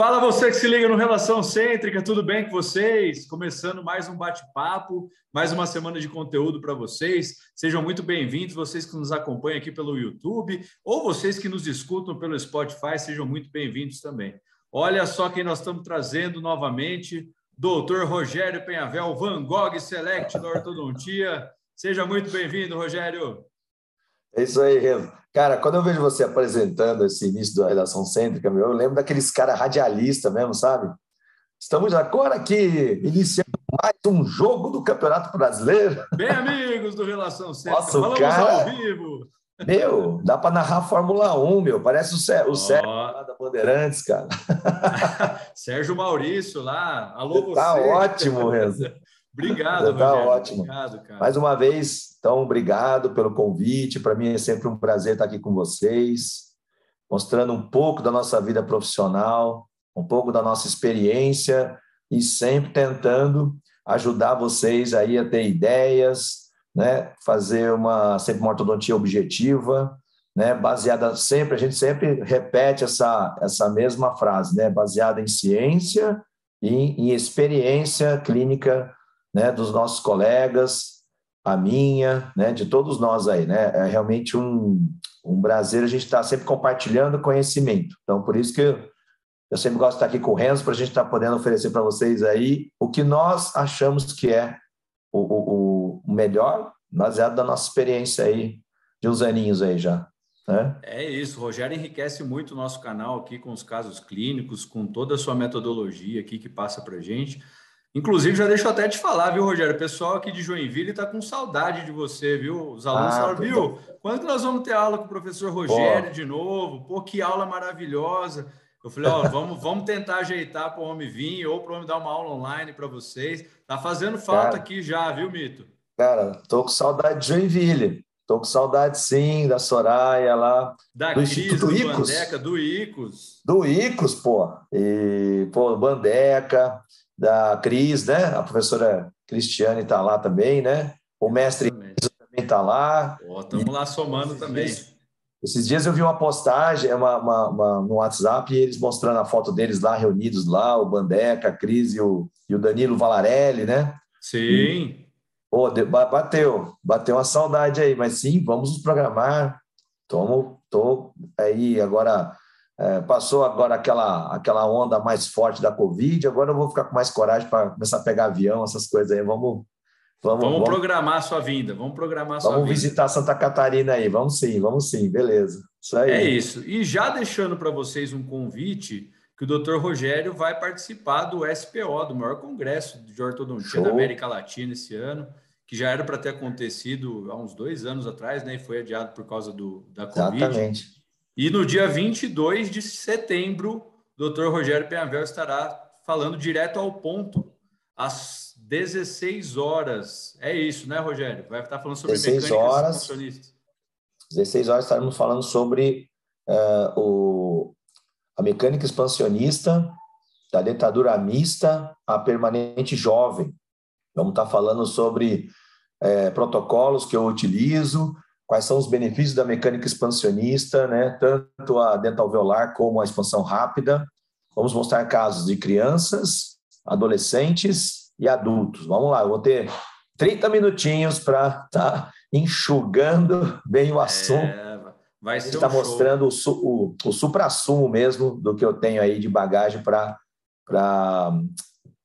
Fala você que se liga no Relação Cêntrica, tudo bem com vocês? Começando mais um bate-papo, mais uma semana de conteúdo para vocês. Sejam muito bem-vindos, vocês que nos acompanham aqui pelo YouTube ou vocês que nos escutam pelo Spotify, sejam muito bem-vindos também. Olha só quem nós estamos trazendo novamente, doutor Rogério Penhavel, Van Gogh Select da Ortodontia. Seja muito bem-vindo, Rogério. É isso aí, Renzo. Cara, quando eu vejo você apresentando esse início da redação cêntrica, meu, eu lembro daqueles caras radialistas mesmo, sabe? Estamos agora aqui iniciando mais um jogo do Campeonato Brasileiro. Bem, amigos do Relação Cêntrica, Nossa, falamos cara... ao vivo. Meu, dá para narrar Fórmula 1, meu. Parece o, Sé o oh. Sérgio lá da Bandeirantes, cara. Sérgio Maurício lá. Alô, você. Tá ótimo, Renzo. Obrigado, Tá Rogério. ótimo. Obrigado, cara. Mais uma vez, então, obrigado pelo convite. Para mim é sempre um prazer estar aqui com vocês, mostrando um pouco da nossa vida profissional, um pouco da nossa experiência e sempre tentando ajudar vocês aí a ter ideias, né? Fazer uma sempre uma ortodontia objetiva, né? Baseada sempre a gente sempre repete essa essa mesma frase, né? Baseada em ciência e em experiência clínica né, dos nossos colegas, a minha, né, de todos nós aí, né? É realmente um, um prazer a gente estar tá sempre compartilhando conhecimento. Então, por isso que eu, eu sempre gosto de estar aqui com o Renzo para a gente estar tá podendo oferecer para vocês aí o que nós achamos que é o, o, o melhor, baseado na nossa experiência aí de uns aninhos aí já. Né? É isso, o Rogério enriquece muito o nosso canal aqui com os casos clínicos, com toda a sua metodologia aqui que passa para a gente. Inclusive, já deixo até te falar, viu, Rogério? O pessoal aqui de Joinville está com saudade de você, viu? Os alunos Ah, falaram, tô- viu? Quando que nós vamos ter aula com o professor Rogério Pô. de novo? Pô, que aula maravilhosa. Eu falei, ó, vamos, vamos tentar ajeitar para o homem vir ou para o homem dar uma aula online para vocês. Tá fazendo falta Cara. aqui já, viu, Mito? Cara, tô com saudade de Joinville. Tô com saudade, sim, da Soraya lá, Da Do Cris, Instituto do Icos. Bandeca, do Icos. do Icos, pô. E, pô, Bandeca, da Cris, né? A professora Cristiane tá lá também, né? O mestre Exatamente. também tá lá. Estamos lá somando também. Esses dias eu vi uma postagem uma, uma- uma- no WhatsApp e eles mostrando a foto deles lá reunidos lá, o Bandeca, a Cris e o, e o Danilo Valarelli, né? Sim. De- ba- bateu, bateu uma saudade aí, mas sim, vamos nos programar. Tomo, tô aí agora. É, passou agora aquela, aquela onda mais forte da Covid, agora eu vou ficar com mais coragem para começar a pegar avião, essas coisas aí. Vamos, vamos, Vamos vamos, programar a sua vinda. Vamos programar a sua vamos vinda. visitar Santa Catarina aí. Vamos sim, vamos sim, beleza. Isso aí. É isso. E já deixando para vocês um convite que o Dr. Rogério vai participar do SPO, do maior congresso de ortodontia Show. da América Latina esse ano, que já era para ter acontecido há uns dois anos atrás, né? E foi adiado por causa do, da Covid. Exatamente. E no dia 22 de setembro, o Dr. Rogério Penhavel estará falando direto ao ponto, às 16 horas. É isso, né, Rogério? Vai estar falando sobre 16 mecânicas horas. funcionistas. 16 horas estaremos falando sobre eh, o, a mecânica expansionista, da dentadura mista à permanente jovem. Vamos estar falando sobre eh, protocolos que eu utilizo, quais são os benefícios da mecânica expansionista, né? tanto a dental alveolar como a expansão rápida. Vamos mostrar casos de crianças, adolescentes e adultos. Vamos lá, eu vou ter 30 minutinhos para estar enxugando bem o assunto. É, vai A ser gente um está show. mostrando o, o, o supra-sumo mesmo do que eu tenho aí de bagagem para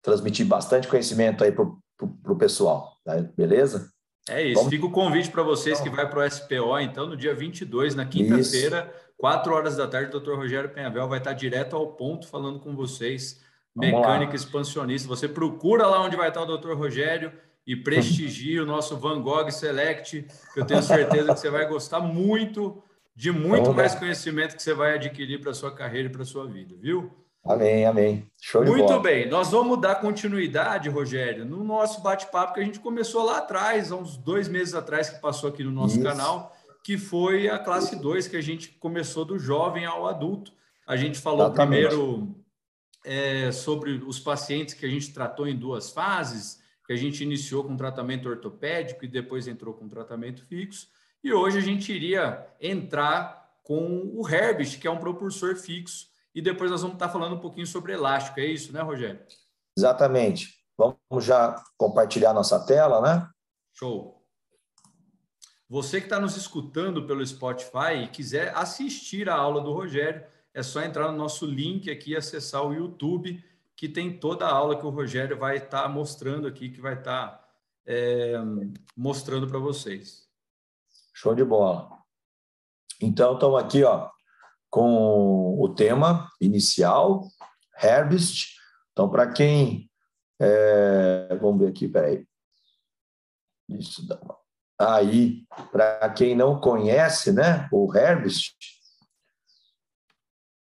transmitir bastante conhecimento aí para o pessoal. tá? Beleza? É isso. Vamos- Fica o convite para vocês que vai para o SPO, então, no dia 22, na quinta-feira, 4 horas da tarde, o Dr. Rogério Penhavel vai estar direto ao ponto falando com vocês, mecânica expansionista. Você procura lá onde vai estar o Dr. Rogério e prestigie o nosso Van Gogh Select, que eu tenho certeza que você vai gostar muito de muito Vamos mais lá. conhecimento que você vai adquirir para sua carreira e para sua vida, viu? Amém, amém. Show de Muito bola. bem, nós vamos dar continuidade, Rogério, no nosso bate-papo que a gente começou lá atrás, há uns dois meses atrás, que passou aqui no nosso Isso. canal, que foi a classe 2, que a gente começou do jovem ao adulto. A gente falou Exatamente. primeiro é, sobre os pacientes que a gente tratou em duas fases, que a gente iniciou com tratamento ortopédico e depois entrou com tratamento fixo. E hoje a gente iria entrar com o Herbst, que é um propulsor fixo, e depois nós vamos estar falando um pouquinho sobre elástico. É isso, né, Rogério? Exatamente. Vamos já compartilhar nossa tela, né? Show. Você que está nos escutando pelo Spotify e quiser assistir a aula do Rogério, é só entrar no nosso link aqui e acessar o YouTube, que tem toda a aula que o Rogério vai estar tá mostrando aqui, que vai estar tá, é, mostrando para vocês. Show de bola. Então, estamos aqui ó, com o tema inicial, Herbst. Então, para quem. É, vamos ver aqui, peraí. Isso dá uma aí, para quem não conhece, né, o Herbst,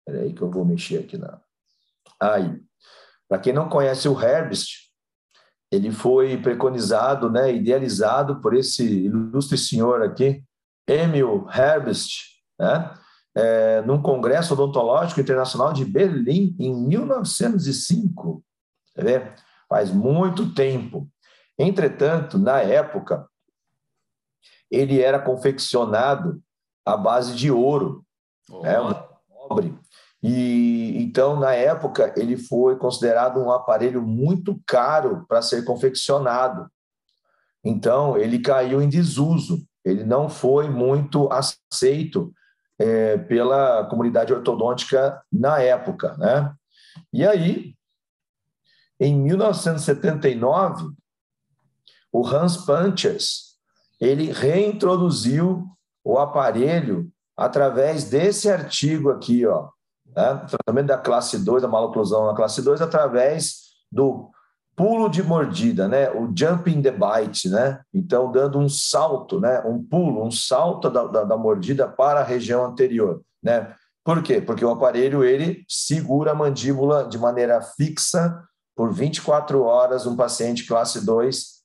aí que eu vou mexer aqui na. Aí. Para quem não conhece o Herbst, ele foi preconizado, né, idealizado por esse ilustre senhor aqui, Emil Herbst, né, é, num congresso odontológico internacional de Berlim em 1905. Você vê? Faz muito tempo. Entretanto, na época, ele era confeccionado à base de ouro, oh. né, um cobre. E então, na época, ele foi considerado um aparelho muito caro para ser confeccionado. Então, ele caiu em desuso. Ele não foi muito aceito é, pela comunidade ortodôntica na época, né? E aí, em 1979, o Hans Punchers ele reintroduziu o aparelho através desse artigo aqui, ó, né? tratamento da classe 2, da maloclusão na classe 2, através do pulo de mordida, né? O jumping the bite, né? Então, dando um salto, né? Um pulo, um salto da, da, da, mordida para a região anterior, né? Por quê? Porque o aparelho, ele segura a mandíbula de maneira fixa por 24 horas um paciente classe 2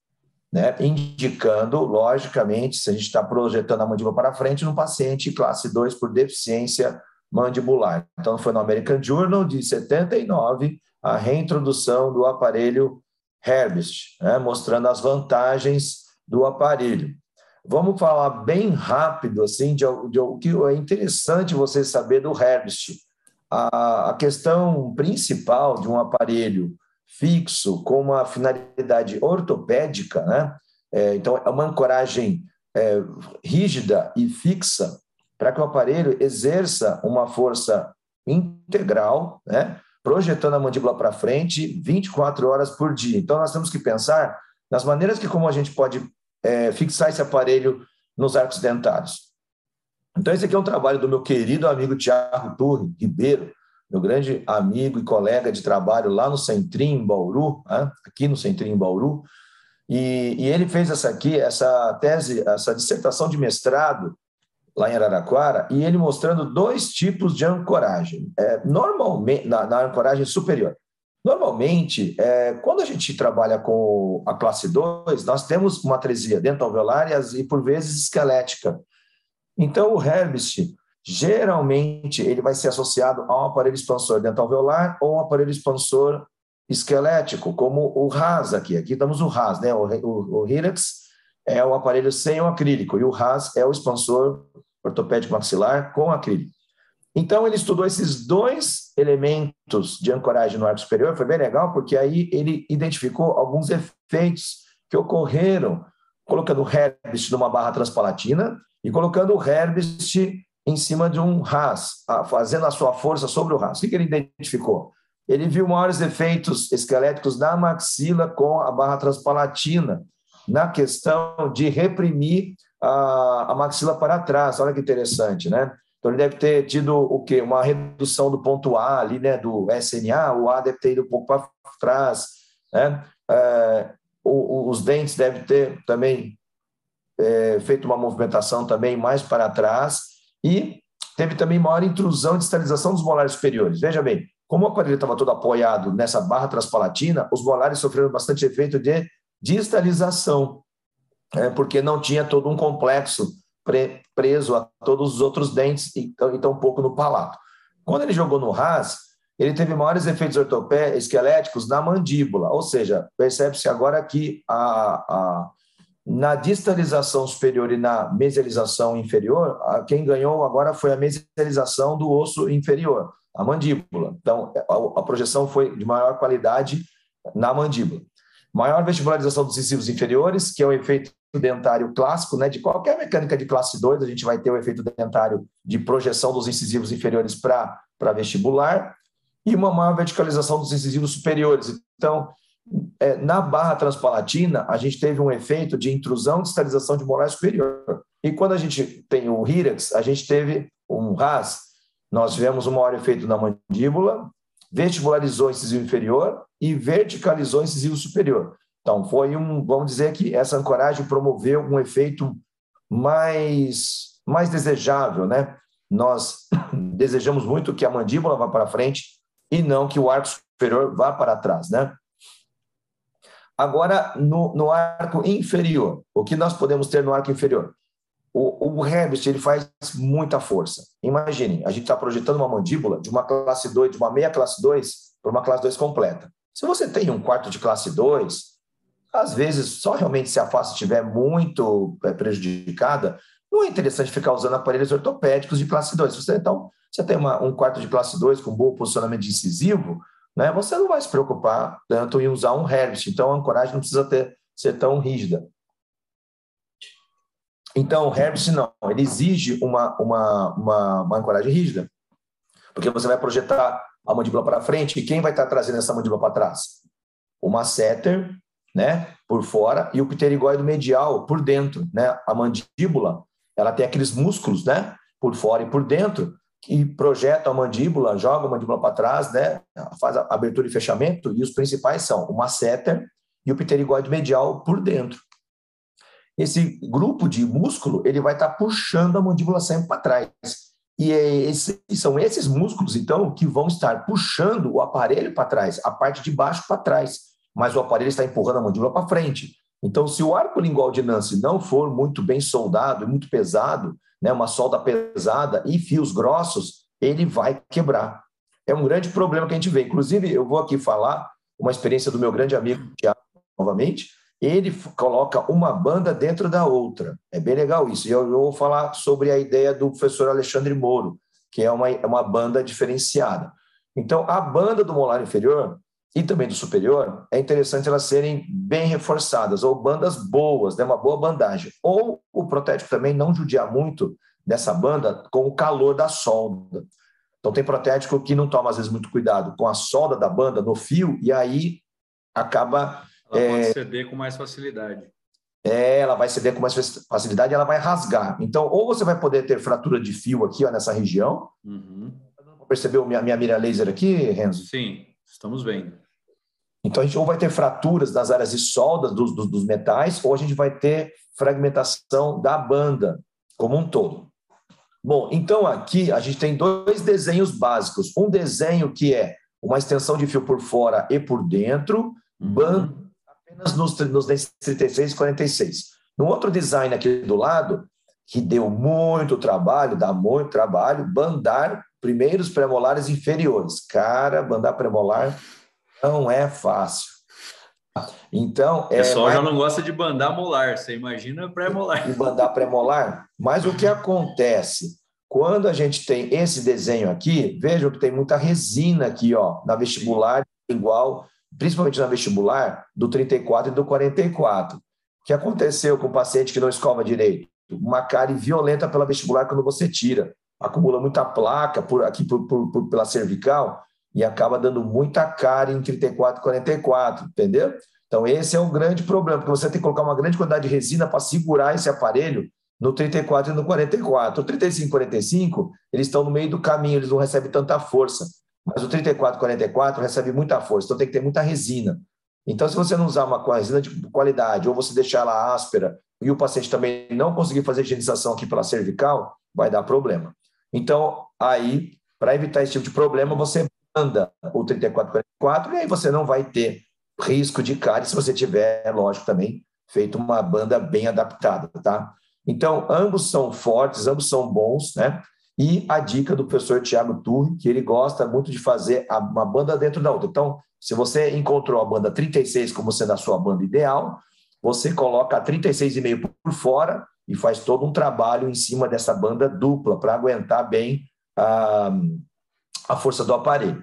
né, indicando, logicamente, se a gente está projetando a mandíbula para frente, no paciente classe 2 por deficiência mandibular. Então, foi no American Journal de 79 a reintrodução do aparelho Herbst, né, mostrando as vantagens do aparelho. Vamos falar bem rápido assim de, o que é interessante você saber do Herbst. A, a questão principal de um aparelho fixo com uma finalidade ortopédica, né? É, então, é uma ancoragem é, rígida e fixa para que o aparelho exerça uma força integral, né? Projetando a mandíbula para frente 24 horas por dia. Então, nós temos que pensar nas maneiras que como a gente pode é, fixar esse aparelho nos arcos dentários. Então, esse aqui é um trabalho do meu querido amigo Tiago Turri Ribeiro, meu grande amigo e colega de trabalho lá no Centrim, em Bauru, né? aqui no Centrim, em Bauru, e, e, ele fez essa aqui, essa tese, essa dissertação de mestrado lá em Araraquara, e ele mostrando dois tipos de ancoragem. É, normalmente, na, na, ancoragem superior. Normalmente, é, quando a gente trabalha com a classe 2, nós temos uma atresia dental-alveolar e, por vezes, esquelética. Então, o Herbst, geralmente ele vai ser associado a um aparelho expansor dental veolar ou um aparelho expansor esquelético, como o RAS aqui. Aqui estamos o RAS, né? O, o, o é o aparelho sem o acrílico e o RAS é o expansor ortopédico maxilar com acrílico. Então, ele estudou esses dois elementos de ancoragem no arco superior, foi bem legal, porque aí ele identificou alguns efeitos que ocorreram colocando o Herbst numa barra transpalatina e colocando o Herbst em cima de um RAS, fazendo a sua força sobre o RAS. O que ele identificou? Ele viu maiores efeitos esqueléticos na maxila com a barra transpalatina, na questão de reprimir a, a maxila para trás. Olha que interessante, né? Então, ele deve ter tido o quê? Uma redução do ponto A ali, né? Do SNA, o A deve ter ido um pouco para trás, né? É, o, os dentes devem ter também é, feito uma movimentação também mais para trás, e teve também maior intrusão de estalização dos molares superiores. Veja bem, como o aparelho estava todo apoiado nessa barra transpalatina, os molares sofreram bastante efeito de distalização, é, porque não tinha todo um complexo pre, preso a todos os outros dentes e, e tão pouco no palato. Quando ele jogou no RAS, ele teve maiores efeitos ortopé esqueléticos na mandíbula, ou seja, percebe-se agora que a, a, na distalização superior e na mesialização inferior, quem ganhou agora foi a mesialização do osso inferior. a mandíbula. Então, a, a projeção foi de maior qualidade na mandíbula. Maior vestibularização dos incisivos inferiores, que é o efeito dentário clássico, né? De qualquer mecânica de classe 2, a gente vai ter o efeito dentário de projeção dos incisivos inferiores para vestibular e uma maior verticalização dos incisivos superiores. Então, é, na barra transpalatina, a gente teve um efeito de intrusão de estabilização de molar superior. E quando a gente tem o Hirax, a gente teve um RAS, nós tivemos um maior efeito na mandíbula, vestibularizou o incisivo inferior e verticalizou o incisivo superior. Então, foi um, vamos dizer que essa ancoragem promoveu um efeito mais, mais desejável, né? Nós desejamos muito que a mandíbula vá para frente e não que o arco superior vá para trás, né? Agora, no, no arco inferior, o que nós podemos ter no arco inferior? O, o Herbst, ele faz muita força. Imaginem, a gente está projetando uma mandíbula de uma classe 2, de uma meia classe 2 para uma classe 2 completa. Se você tem um quarto de classe 2, às vezes só realmente se a face estiver muito é, prejudicada, não é interessante ficar usando aparelhos ortopédicos de classe 2. Você, então, você tem uma, um quarto de classe 2 com bom posicionamento incisivo, né, você não vai se preocupar tanto em usar um Herbst. Então, a ancoragem não precisa ter, ser tão rígida. Então, o Herbst não, ele exige uma, uma, uma, uma ancoragem rígida, porque você vai projetar a mandíbula para frente, e quem vai estar trazendo essa mandíbula para trás? O masseter, né, por fora, e o pterigóide medial por dentro, né? A mandíbula, ela tem aqueles músculos, né, por fora e por dentro, que projetam a mandíbula, jogam a mandíbula para trás, né, faz abertura e fechamento, e os principais são o masseter e o pterigóide medial por dentro esse grupo de músculo ele vai estar tá puxando a mandíbula sempre para trás. E é esse, são esses músculos, então, que vão estar puxando o aparelho para trás, a parte de baixo para trás, mas o aparelho está empurrando a mandíbula para frente. Então, se o arco lingual de Nance não for muito bem soldado, muito pesado, né, uma solda pesada e fios grossos, ele vai quebrar. É um grande problema que a gente vê. Inclusive, eu vou aqui falar uma experiência do meu grande amigo Tiago, novamente, ele coloca uma banda dentro da outra. É bem legal isso. E eu, vou falar sobre a ideia do professor Alexandre Moro, que é uma, é uma banda diferenciada. Então, a banda do molar inferior e também do superior, é interessante elas serem bem reforçadas, ou bandas boas, né? uma boa bandagem. Ou o protético também não judiar muito dessa banda com o calor da solda. Então, tem protético que não toma, às vezes, muito cuidado com a solda da banda no fio, e aí acaba ela é, pode ceder com mais facilidade. É, ela vai ceder com mais facilidade, ela vai rasgar. Então, ou você vai poder ter fratura de fio aqui, ó, nessa região. Uhum. Percebeu minha, minha mira laser aqui, Renzo? Sim, estamos vendo. Então, a gente ou vai ter fraturas nas áreas de solda dos, dos, dos metais, ou a gente vai ter fragmentação da banda como um todo. Bom, então aqui a gente tem dois desenhos básicos. Um desenho que é uma extensão de fio por fora e por dentro, uhum. banda apenas nos, nos 36 e 46. No outro design aqui do lado, que deu muito trabalho, dá muito trabalho, bandar primeiros premolares inferiores. Cara, bandar premolar não é fácil. Então, o pessoal é mais... já não gosta de bandar molar, você imagina pré-molar. E bandar pré-molar. Mas o que acontece? Quando a gente tem esse desenho aqui, vejam que tem muita resina aqui, ó, na vestibular, igual principalmente na vestibular, do 34 e do 44. O que aconteceu com o paciente que não escova direito? Uma cárie violenta pela vestibular quando você tira. Acumula muita placa por aqui por, por, por, pela cervical e acaba dando muita cárie em 34 e 44, entendeu? Então, esse é um grande problema, porque você tem que colocar uma grande quantidade de resina para segurar esse aparelho no 34 e no 44. O 35 e 45, eles estão no meio do caminho, eles não recebem tanta força. Mas o 3444 recebe muita força, então tem que ter muita resina. Então, se você não usar uma resina de qualidade ou você deixar ela áspera e o paciente também não conseguir fazer higienização aqui pela cervical, vai dar problema. Então, aí, para evitar esse tipo de problema, você manda o 3444 e aí você não vai ter risco de cárie se você tiver, lógico, também feito uma banda bem adaptada, tá? Então, ambos são fortes, ambos são bons, né? E a dica do professor Tiago Turri, que ele gosta muito de fazer uma banda dentro da outra. Então, se você encontrou a banda 36 como sendo a sua banda ideal, você coloca a 36,5 por fora e faz todo um trabalho em cima dessa banda dupla para aguentar bem a, a força do aparelho.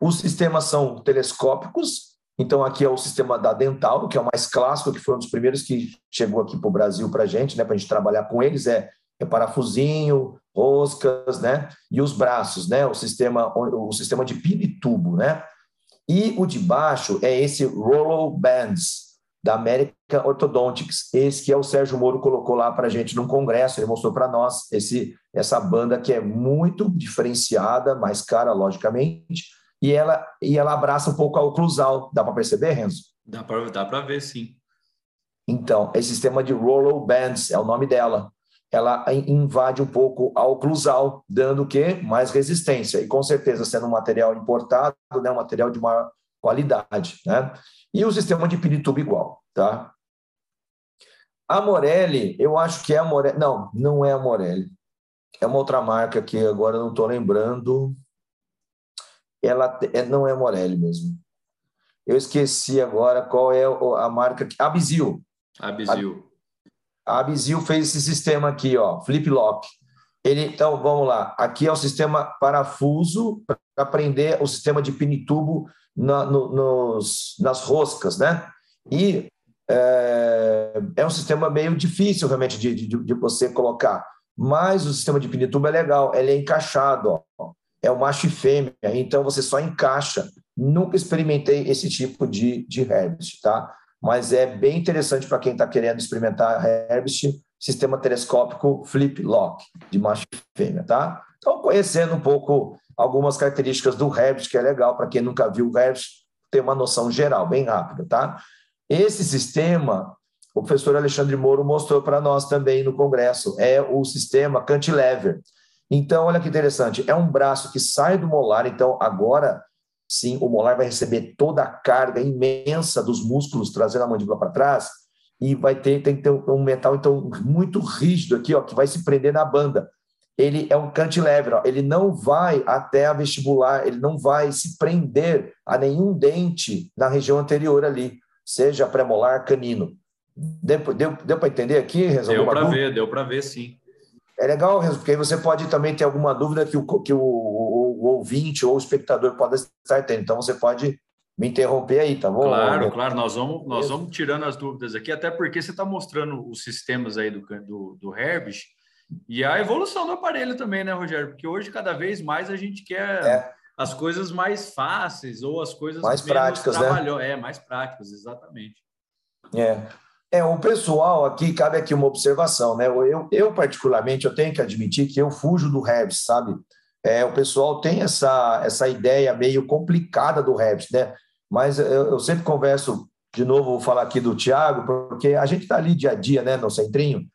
Os sistemas são telescópicos, então aqui é o sistema da Dental, que é o mais clássico, que foi um dos primeiros que chegou aqui para o Brasil para a gente, né, para a gente trabalhar com eles, é, é parafusinho, roscas, né, e os braços, né, o sistema, o sistema de pino e tubo, né. E o de baixo é esse Rollo Bands, da American Orthodontics. Esse que é o Sérgio Moro colocou lá para a gente num congresso, ele mostrou para nós esse, essa banda que é muito diferenciada, mais cara, logicamente, e ela, e ela abraça um pouco a oclusal. Dá para perceber, Renzo? Dá para dá ver, sim. Então, esse sistema de Rollo Bands é o nome dela. Ela invade um pouco a oclusal, dando o quê? Mais resistência. E com certeza, sendo um material importado, né, um material de maior qualidade. Né? E o sistema de Pirituba igual, tá? A Morelli, eu acho que é a Morelli. Não, não é a Morelli. É uma outra marca que agora não estou lembrando. Ela é, não é a Morelli mesmo. Eu esqueci agora qual é a marca. A Bizil. A Bizil. A, a Bizil fez esse sistema aqui, ó, flip lock. Ele, então, vamos lá. Aqui é o sistema parafuso para prender o sistema de pinitubo na, no, nos, nas roscas, né? E é, é, um sistema meio difícil realmente de, de, de, você colocar, mas o sistema de pinituba é legal, ele é encaixado, ó, é o macho e fêmea, então você só encaixa. Nunca experimentei esse tipo de, de Herbst, tá? Mas é bem interessante para quem está querendo experimentar Herbst, sistema telescópico flip lock de macho e fêmea, tá? Então, conhecendo um pouco algumas características do Revit, que é legal para quem nunca viu o Revit, ter uma noção geral, bem rápida, tá? Esse sistema, o professor Alexandre Moro mostrou para nós também no congresso, é o sistema cantilever. Então, olha que interessante, é um braço que sai do molar, então agora sim, o molar vai receber toda a carga imensa dos músculos trazendo a mandíbula para trás e vai ter tem que ter um metal então muito rígido aqui, ó, que vai se prender na banda ele é um cantilever, ó. ele não vai até a vestibular, ele não vai se prender a nenhum dente na região anterior ali, seja premolar, canino. Deu, deu, deu para entender aqui? Resolveu deu para ver, deu para ver sim. É legal, porque aí você pode também ter alguma dúvida que o, que o, o, ouvinte ou o espectador pode estar tendo. Então você pode me interromper aí, tá bom? Claro, claro, nós vamos, nós vamos tirando as dúvidas aqui, até porque você está mostrando os sistemas aí do, do, do Herbst, e a evolução do aparelho também, né, Rogério? Porque hoje, cada vez mais, a gente quer é. as coisas mais fáceis ou as coisas mais práticas, né? É, mais práticas, exatamente. É. É, o pessoal aqui, cabe aqui uma observação, né? Eu, eu particularmente, eu tenho que admitir que eu fujo do Rebs, sabe? É, o pessoal tem essa, essa ideia meio complicada do Rebs, né? Mas eu, eu sempre converso, de novo, vou falar aqui do Thiago, porque a gente está ali dia a dia, né, no centrinho,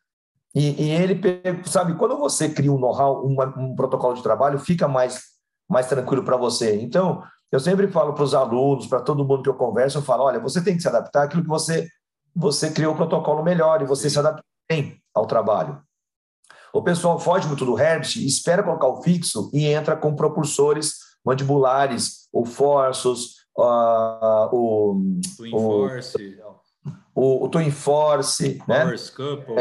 e, e ele, sabe, quando você cria um know-how, um, um, protocolo de trabalho, fica mais, mais tranquilo para você. Então, eu sempre falo para os alunos, para todo mundo que eu converso, eu falo, olha, você tem que se adaptar àquilo que você, você criou o protocolo melhor e você se adapta bem ao trabalho. O pessoal foge muito do Herbst, espera colocar o fixo e entra com propulsores mandibulares, ou forços, uh, o, Twin o, Force. O, o Twin Force, né? Force Couple.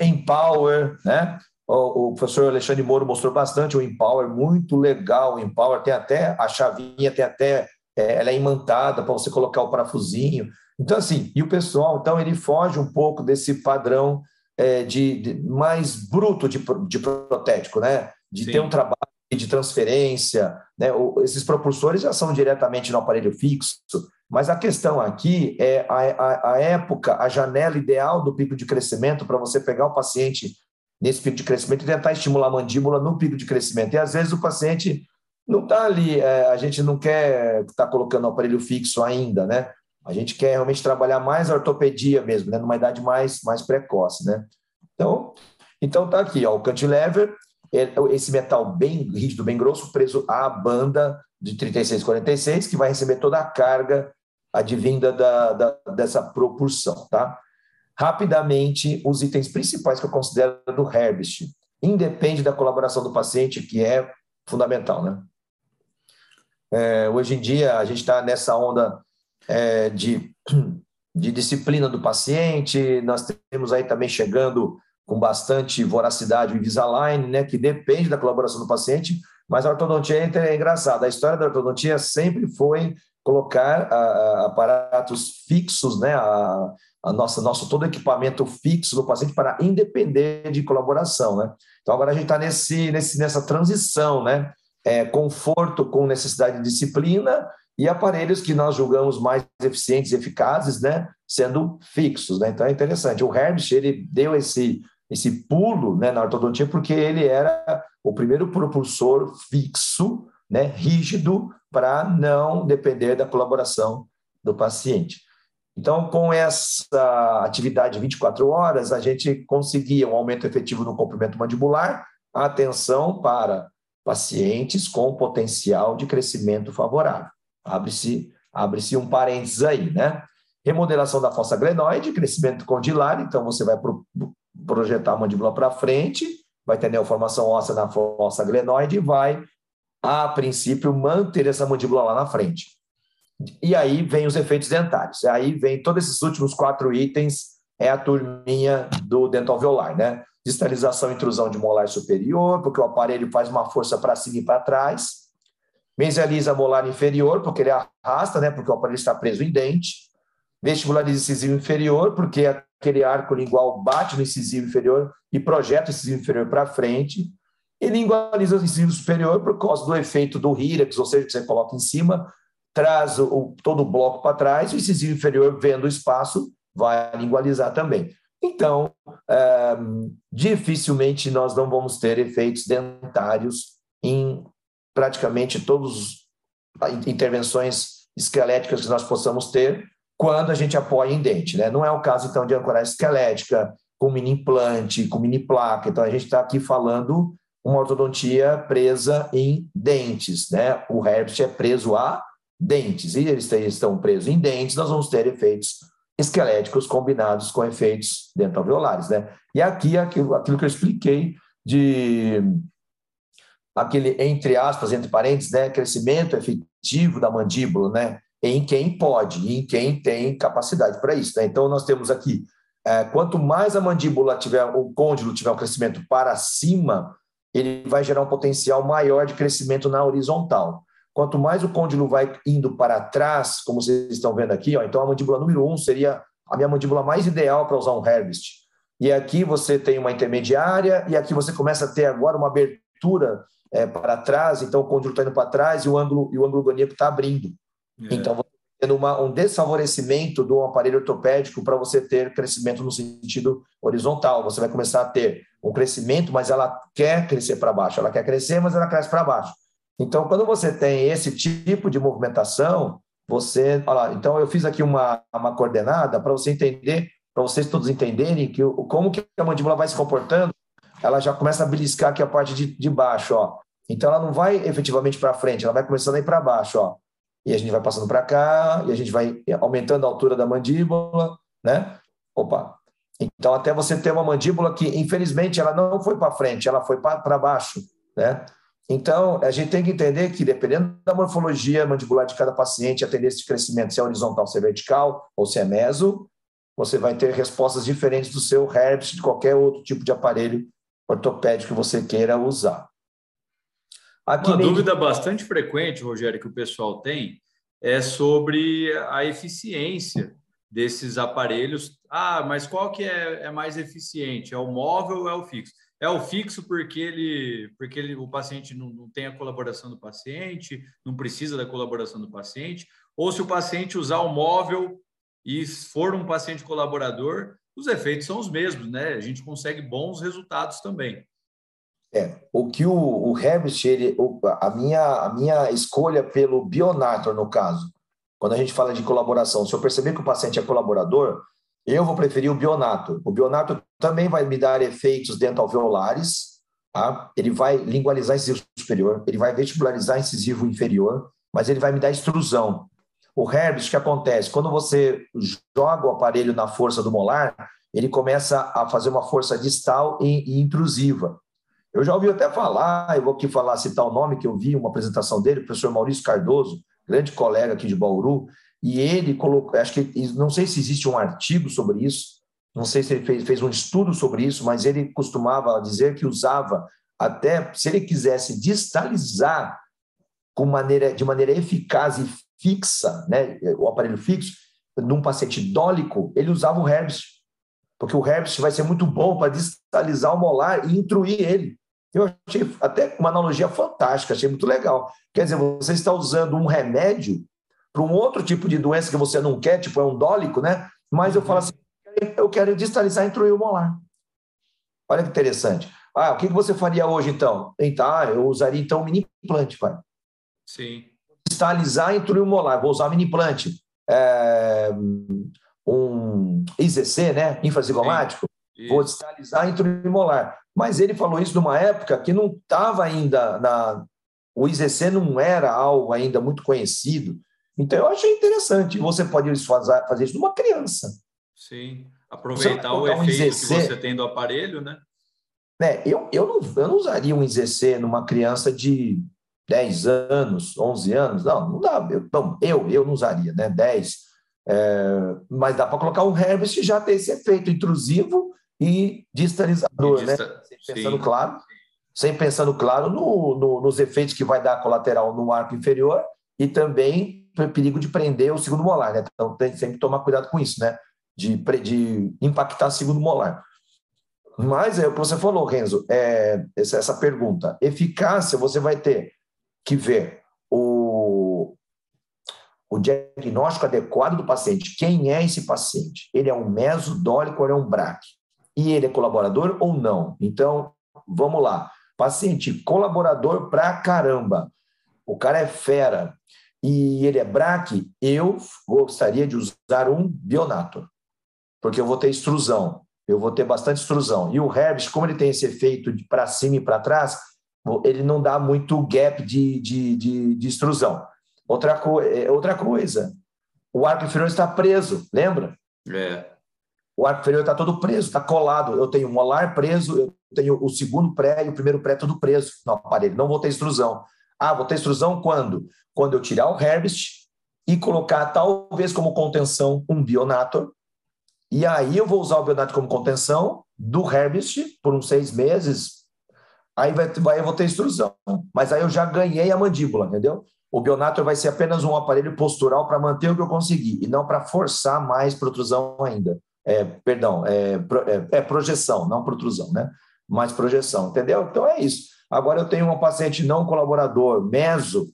Empower, né? O, o, professor Alexandre Moro mostrou bastante o Empower, muito legal o Empower, tem até a chavinha, tem até, é, ela é imantada para você colocar o parafusinho. Então, assim, e o pessoal, então, ele foge um pouco desse padrão é, de, de, mais bruto de, de protético, né? De Sim. ter um trabalho de transferência, né? O, esses propulsores já são diretamente no aparelho fixo, mas a questão aqui é a, a, a época, a janela ideal do pico de crescimento para você pegar o paciente nesse pico de crescimento e tentar estimular a mandíbula no pico de crescimento. E às vezes o paciente não está ali, é, a gente não quer estar tá colocando o aparelho fixo ainda, né? A gente quer realmente trabalhar mais a ortopedia mesmo, né? numa idade mais, mais precoce, né? Então, então tá aqui, ó, o cantilever, é, esse metal bem rígido, bem grosso, preso à banda de 3646, que vai receber toda a carga advinda da, da, dessa propulsão. Tá? Rapidamente, os itens principais que eu considero do Herbst, independe da colaboração do paciente, que é fundamental. Né? É, hoje em dia, a gente está nessa onda é, de, de disciplina do paciente, nós temos aí também chegando com bastante voracidade o Invisalign, né, que depende da colaboração do paciente, Mas a ortodontia é engraçada. A história da ortodontia sempre foi colocar a, a, aparatos fixos, né? A, a nossa, nosso todo equipamento fixo do paciente para independer de colaboração, né? Então agora a gente está nesse, nesse, nessa transição, né? É, conforto com necessidade de disciplina e aparelhos que nós julgamos mais eficientes e eficazes, né? Sendo fixos, né? Então é interessante. O Herbst, ele deu esse esse pulo né, na ortodontia porque ele era o primeiro propulsor fixo, né, rígido, para não depender da colaboração do paciente. Então, com essa atividade 24 horas, a gente conseguia um aumento efetivo no comprimento mandibular, atenção para pacientes com potencial de crescimento favorável. Abre-se abre-se um parênteses aí, né? Remodelação da fossa glenoide, crescimento condilar, então você vai pro, projetar a mandíbula para frente, vai ter neoformação óssea na fossa glenoide e vai, a princípio, manter essa mandíbula lá na frente. E aí vem os efeitos dentários. Aí vem todos esses últimos quatro itens, é a turminha do dental alveolar, né? Distalização e intrusão de molar superior, porque o aparelho faz uma força para cima e para trás. Mesializa molar inferior, porque ele arrasta, né? Porque o aparelho está preso em dente. Vestibulariza incisivo inferior, porque aquele arco lingual bate no incisivo inferior e projeta o incisivo inferior para frente. E lingualiza o incisivo superior por causa do efeito do rírex, ou seja, que você coloca em cima, traz o, todo o bloco para trás, o incisivo inferior, vendo o espaço, vai lingualizar também. Então, é, dificilmente nós não vamos ter efeitos dentários em praticamente todas as intervenções esqueléticas que nós possamos ter quando a gente apoia em dente. Né? Não é o caso, então, de ancoragem esquelética, com mini implante, com mini placa. Então, a gente está aqui falando uma ortodontia presa em dentes. Né? O Herbst é preso a dentes, e eles estão presos em dentes, nós vamos ter efeitos esqueléticos combinados com efeitos dentalveolares, né? E aqui aquilo, aquilo que eu expliquei de aquele entre aspas, entre parênteses, né, crescimento efetivo da mandíbula, né, em quem pode, em quem tem capacidade para isso, né? Então nós temos aqui é, quanto mais a mandíbula tiver, o côndilo tiver um crescimento para cima, ele vai gerar um potencial maior de crescimento na horizontal. Quanto mais o côndilo vai indo para trás, como vocês estão vendo aqui, ó, então a mandíbula número um seria a minha mandíbula mais ideal para usar um Herbst. E aqui você tem uma intermediária, e aqui você começa a ter agora uma abertura é, para trás, então o côndilo está indo para trás e o ângulo, e o ângulo goníaco está abrindo. É. Então, você tendo uma, um desfavorecimento do aparelho ortopédico para você ter crescimento no sentido horizontal. Você vai começar a ter um crescimento, mas ela quer crescer para baixo. Ela quer crescer, mas ela cresce para baixo. Então, quando você tem esse tipo de movimentação, você. Olha lá, então, eu fiz aqui uma, uma coordenada para você entender, para vocês todos entenderem que, como que a mandíbula vai se comportando. Ela já começa a beliscar aqui a parte de, de baixo, ó. Então, ela não vai efetivamente para frente, ela vai começando a ir para baixo, ó. E a gente vai passando para cá, e a gente vai aumentando a altura da mandíbula, né? Opa. Então, até você ter uma mandíbula que, infelizmente, ela não foi para frente, ela foi para baixo, né? Então, a gente tem que entender que, dependendo da morfologia mandibular de cada paciente, a tendência de crescimento, se é horizontal, se é vertical ou se é meso, você vai ter respostas diferentes do seu herpes, de qualquer outro tipo de aparelho ortopédico que você queira usar. Aqui Uma nem... dúvida bastante frequente, Rogério, que o pessoal tem é sobre a eficiência desses aparelhos. Ah, mas qual que é, é mais eficiente? É o móvel ou é o fixo? É o fixo porque ele, porque ele, o paciente não, não tem a colaboração do paciente, não precisa da colaboração do paciente, ou se o paciente usar o móvel e for um paciente colaborador, os efeitos são os mesmos, né? A gente consegue bons resultados também. É, o que o, o ele, a, minha, a minha escolha pelo Bionator, no caso, quando a gente fala de colaboração, se eu perceber que o paciente é colaborador, eu vou preferir o Bionato. O Bionato também vai me dar efeitos dentalveolares, tá? ele vai lingualizar incisivo superior, ele vai vestibularizar incisivo inferior, mas ele vai me dar extrusão. O Herbst, o que acontece? Quando você joga o aparelho na força do molar, ele começa a fazer uma força distal e, intrusiva. Eu já ouvi até falar, eu vou aqui falar, citar o nome que eu vi, uma apresentação dele, o professor Maurício Cardoso, grande colega aqui de Bauru, e ele colocou, acho que, não sei se existe um artigo sobre isso, não sei se ele fez, fez um estudo sobre isso, mas ele costumava dizer que usava até se ele quisesse distalizar com maneira, de maneira eficaz e fixa, né, o aparelho fixo, num paciente dólico, ele usava o Herbst, porque o Herbst vai ser muito bom para distalizar o molar e intruir ele. Eu achei até uma analogia fantástica, achei muito legal. Quer dizer, você está usando um remédio para um outro tipo de doença que você não quer, tipo é um dólico, né? Mas eu falo assim, eu quero distalizar e intruir o molar. Olha que interessante. Ah, o que você faria hoje, então? Então, ah, eu usaria, então, um mini implante, pai. Sim. E intruir o molar. Vou usar mini implante. É, um IZC, né? Infrazigomático. Vou distalizar e intruir o molar. Mas ele falou isso numa época que não estava ainda na... O IZC não era algo ainda muito conhecido. Então, eu achei interessante. Você pode fazer, fazer isso numa criança. Sim. Aproveitar o efeito um que você tem do aparelho, né? né? Eu, eu, não, eu não usaria um IZC numa criança de 10 anos, 11 anos. Não, não dá. Eu, não, eu, eu não usaria, né? 10. É, mas dá para colocar um Herbst e já ter esse efeito intrusivo e distalizador, e dista... né? Sem pensando Sim. claro, sem pensando claro no, no, nos efeitos que vai dar colateral no arco inferior e também perigo de prender o segundo molar, né? Então tem sempre que tomar cuidado com isso, né? De, de impactar o segundo molar. Mas é o que você falou, Renzo, é, essa pergunta. Eficácia, você vai ter que ver o, o diagnóstico adequado do paciente. Quem é esse paciente? Ele é um mesodólico ou é um BRAC? E ele é colaborador ou não? Então, vamos lá. Paciente colaborador pra caramba. O cara é fera e ele é BRAC, eu gostaria de usar um Bionator, porque eu vou ter extrusão eu vou ter bastante extrusão. E o Herbst, como ele tem esse efeito de para cima e para trás, ele não dá muito gap de, de, de, de extrusão. Outra, co é, outra coisa, o arco inferior está preso, lembra? É. O arco inferior está todo preso, está colado. Eu tenho o molar preso, eu tenho o segundo pré e o primeiro pré tudo preso no aparelho. Não vou ter extrusão. Ah, vou ter extrusão quando? Quando eu tirar o Herbst e colocar, talvez como contenção, um Bionator, e aí eu vou usar o Bionat como contenção do Herbst por uns seis meses. Aí vai, vai, eu vou ter extrusão. Mas aí eu já ganhei a mandíbula, entendeu? O Bionator vai ser apenas um aparelho postural para manter o que eu consegui e não para forçar mais protrusão ainda. É, perdão, é, é, é, projeção, não protrusão, né? Mais projeção, entendeu? Então é isso. Agora eu tenho um paciente não colaborador, meso,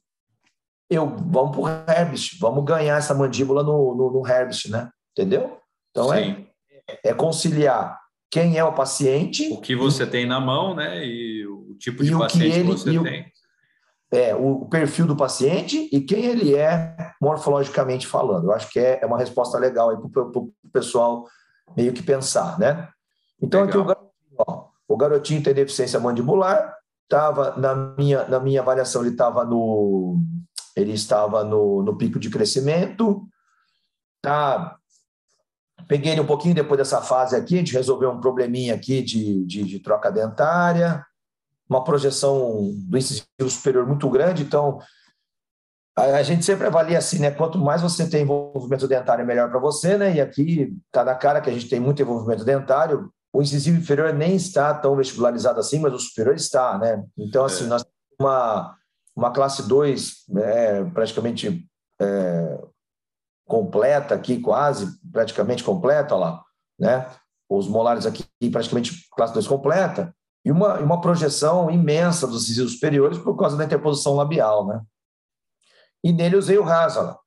eu vamos para o Herbst, vamos ganhar essa mandíbula no, no, no Herbst, né? Entendeu? Então é, é conciliar quem é o paciente. O que você e, tem na mão, né? E o tipo de paciente que, ele, que você tem. é, o perfil do paciente e quem ele é morfologicamente falando. Eu acho que é, é uma resposta legal aí para o pessoal meio que pensar, né? Então, legal. aqui o garotinho, ó, o garotinho tem deficiência mandibular, estava na minha, na minha avaliação, ele estava no ele estava no, no pico de crescimento, tá Peguei ele um pouquinho depois dessa fase aqui, a gente resolveu um probleminha aqui de, de, de troca dentária, uma projeção do incisivo superior muito grande, então a, gente sempre avalia assim, né? Quanto mais você tem envolvimento dentário, melhor para você, né? E aqui está na cara que a gente tem muito envolvimento dentário. O incisivo inferior nem está tão vestibularizado assim, mas o superior está, né? Então, assim, é. nós temos uma, uma classe 2 é, praticamente é, completa aqui, quase, praticamente completa, olha lá, né? Os molares aqui praticamente classe 2 completa, e uma, uma projeção imensa dos incisivos superiores por causa da interposição labial, né? E nele usei o RAS, olha lá.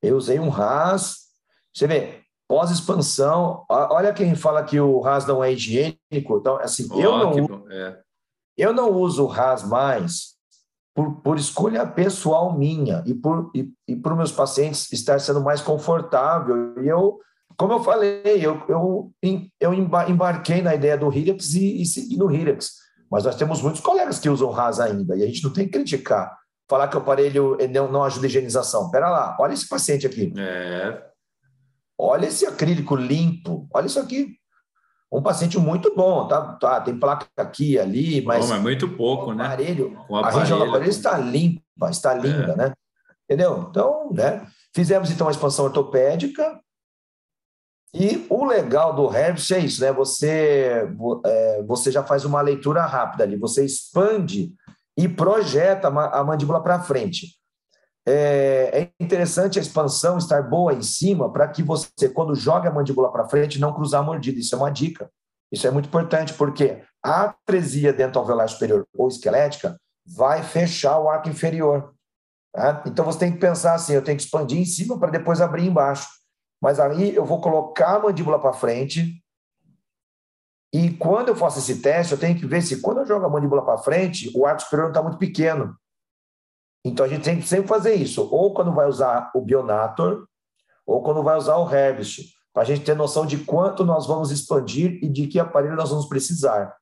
Eu usei um RAS, você vê, pós-expansão, olha quem fala que o RAS não é higiênico, então, assim, oh, eu, não, é. eu não uso o RAS mais por, por escolha pessoal minha e por e, e para os meus pacientes estar sendo mais confortável. E eu, como eu falei, eu, eu, eu embarquei na ideia do Hirax e, e segui no Hirax. Mas nós temos muitos colegas que usam RAS ainda e a gente não tem que criticar. Falar que o aparelho não, não ajuda a higienização. Pera lá, olha esse paciente aqui. É. Olha esse acrílico limpo. Olha isso aqui um paciente muito bom, tá? tá tem placa aqui ali, mas. Bom, mas muito pouco, o né? aparelho, né? O aparelho, a região do aparelho está limpa, está linda, é. né? Entendeu? Então, né? Fizemos então a expansão ortopédica E o legal do Herbst é isso, né? Você, é, você já faz uma leitura rápida ali, você expande e projeta a mandíbula para frente. É, é, interessante a expansão estar boa em cima para que você, quando joga a mandíbula para frente, não cruzar a mordida. Isso é uma dica. Isso é muito importante, porque a atresia alveolar superior ou esquelética vai fechar o arco inferior. Tá? Então você tem que pensar assim: eu tenho que expandir em cima para depois abrir embaixo. Mas aí eu vou colocar a mandíbula para frente. E quando eu faço esse teste, eu tenho que ver se quando eu jogo a mandíbula para frente, o arco superior não está muito pequeno. Então a gente tem que sempre fazer isso, ou quando vai usar o Bionator, ou quando vai usar o Herbst, para a gente ter noção de quanto nós vamos expandir e de que aparelho nós vamos precisar.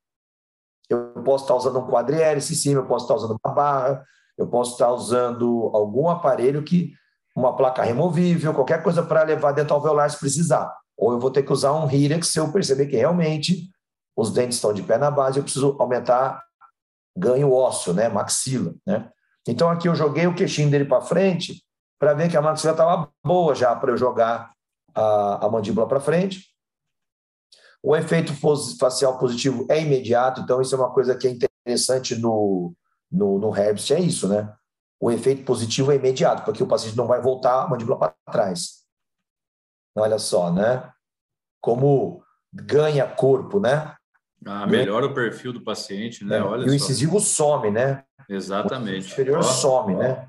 Eu posso estar usando um quadrihélice em cima, eu posso estar usando uma barra, eu posso estar usando algum aparelho que uma placa removível, qualquer coisa para levar dentro alveolar se precisar. Ou eu vou ter que usar um Hirex se eu perceber que realmente os dentes estão de pé na base, eu preciso aumentar ganho ósseo, né, maxila, né? Então aqui eu joguei o queixinho dele para frente para ver que a maxila estava boa já para eu jogar a, a mandíbula para frente. O efeito facial positivo é imediato, então isso é uma coisa que é interessante no, no, no Herbst, é isso, né? O efeito positivo é imediato, porque o paciente não vai voltar a mandíbula para trás. Olha só, né? Como ganha corpo, né? Ah, melhora o perfil do paciente, né? É, Olha e o incisivo some, né? Exatamente. O inferior some, né?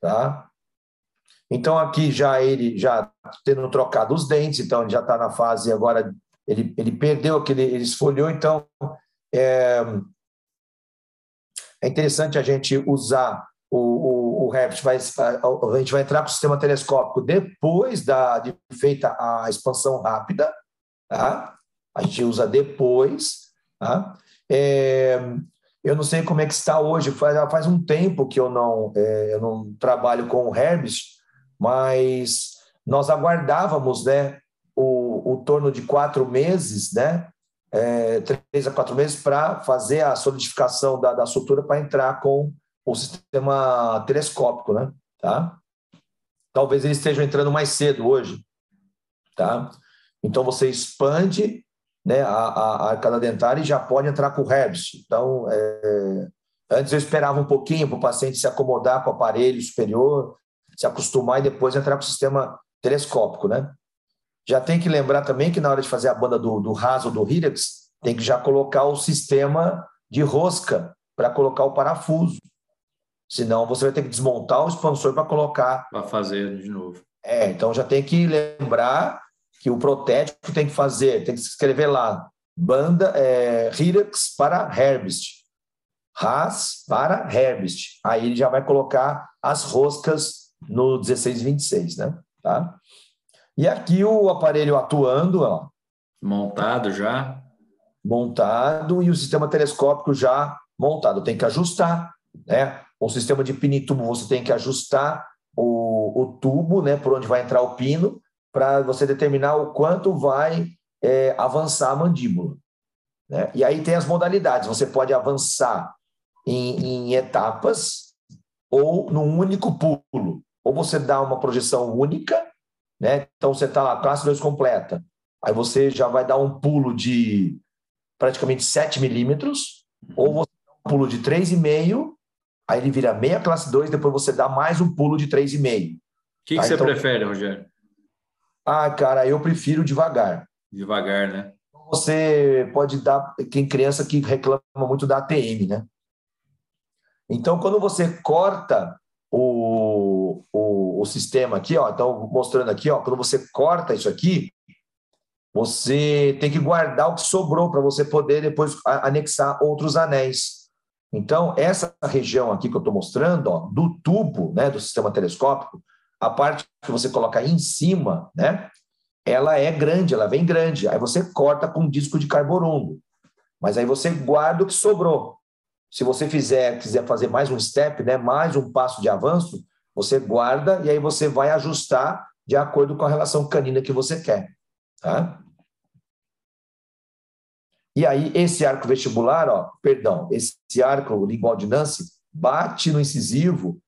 Tá? Então aqui já ele já tendo trocado os dentes, então ele já está na fase agora ele, ele perdeu aquele, ele esfolhou, então é, é interessante a gente usar o, o, o Revit, vai, a gente vai entrar com o sistema telescópico depois da, de feita a expansão rápida, tá? a gente usa depois, tá? É, eu não sei como é que está hoje, faz, faz um tempo que eu não, é, eu não trabalho com o Herbst, mas nós aguardávamos né, o, o torno de quatro meses, né, é, três a quatro meses, para fazer a solidificação da, da sutura para entrar com o sistema telescópico. Né, tá? Talvez eles estejam entrando mais cedo hoje. Tá? Então você expande né, a, a, arcada dentária e já pode entrar com o Herbst. Então, é, antes eu esperava um pouquinho para o paciente se acomodar com o aparelho superior, se acostumar e depois entrar com o sistema telescópico, né? Já tem que lembrar também que na hora de fazer a banda do, do raso do Hirex, tem que já colocar o sistema de rosca para colocar o parafuso. Senão você vai ter que desmontar o expansor para colocar. Para fazer de novo. É, então já tem que lembrar que o protético tem que fazer, tem que escrever lá, banda é, Hirex para Herbst, Haas para Herbst. Aí ele já vai colocar as roscas no 1626, né? Tá? E aqui o aparelho atuando, ó, montado já, montado e o sistema telescópico já montado. Tem que ajustar, né? O sistema de pinitubo você tem que ajustar o, o tubo, né? Por onde vai entrar o pino para você determinar o quanto vai é, avançar a mandíbula. Né? E aí tem as modalidades. Você pode avançar em, em etapas ou num único pulo. Ou você dá uma projeção única, né? então você está lá, classe 2 completa. Aí você já vai dar um pulo de praticamente 7 milímetros, ou você dá um pulo de 3,5, aí ele vira meia classe 2, depois você dá mais um pulo de 3,5. O que, tá? que você então, prefere, Rogério? Ah, cara, eu prefiro devagar. Devagar, né? Você pode dar. Tem criança que reclama muito da ATM, né? Então, quando você corta o, o, o sistema aqui, ó, então mostrando aqui, ó, quando você corta isso aqui, você tem que guardar o que sobrou para você poder depois anexar outros anéis. Então, essa região aqui que eu estou mostrando, ó, do tubo, né, do sistema telescópico, a parte que você coloca aí em cima, né? Ela é grande, ela vem grande. Aí você corta com um disco de carborungo. Mas aí você guarda o que sobrou. Se você fizer, quiser fazer mais um step, né, mais um passo de avanço, você guarda e aí você vai ajustar de acordo com a relação canina que você quer, tá? E aí esse arco vestibular, ó, perdão, esse arco lingual de Nancy bate no incisivo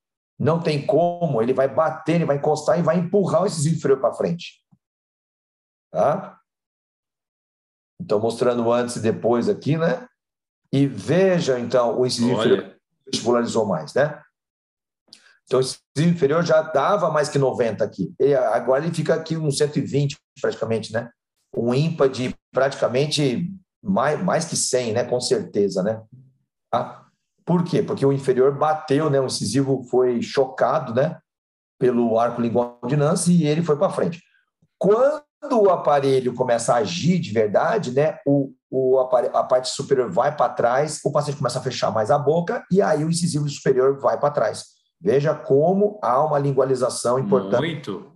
não tem como, ele vai bater, ele vai encostar e vai empurrar o incisivo inferior para frente. Tá? Então, mostrando antes e depois aqui, né? E veja, então, o incisivo Olha. inferior vestibularizou mais, né? Então, o incisivo inferior já dava mais que 90 aqui. E agora ele fica aqui uns 120, praticamente, né? Um ímpar de praticamente mais, mais que 100, né? Com certeza, né? Tá? Por quê? Porque o inferior bateu, né? O incisivo foi chocado, né? Pelo arco lingual de Nance e ele foi para frente. Quando o aparelho começa a agir de verdade, né? O, o aparelho, a parte superior vai para trás, o paciente começa a fechar mais a boca e aí o incisivo superior vai para trás. Veja como há uma lingualização importante. Muito.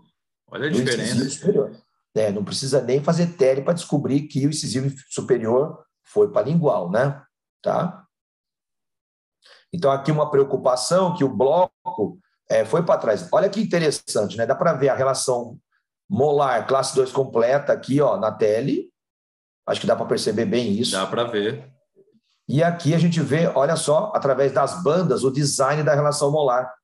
Olha a diferença. É, não precisa nem fazer tele para descobrir que o incisivo superior foi para lingual, né? Tá? Então, aqui uma preocupação que o bloco é, foi para trás. Olha que interessante, né? Dá para ver a relação molar classe 2 completa aqui ó, na tele. Acho que dá para perceber bem isso. Dá para ver. E aqui a gente vê, olha só, através das bandas, o design da relação molar.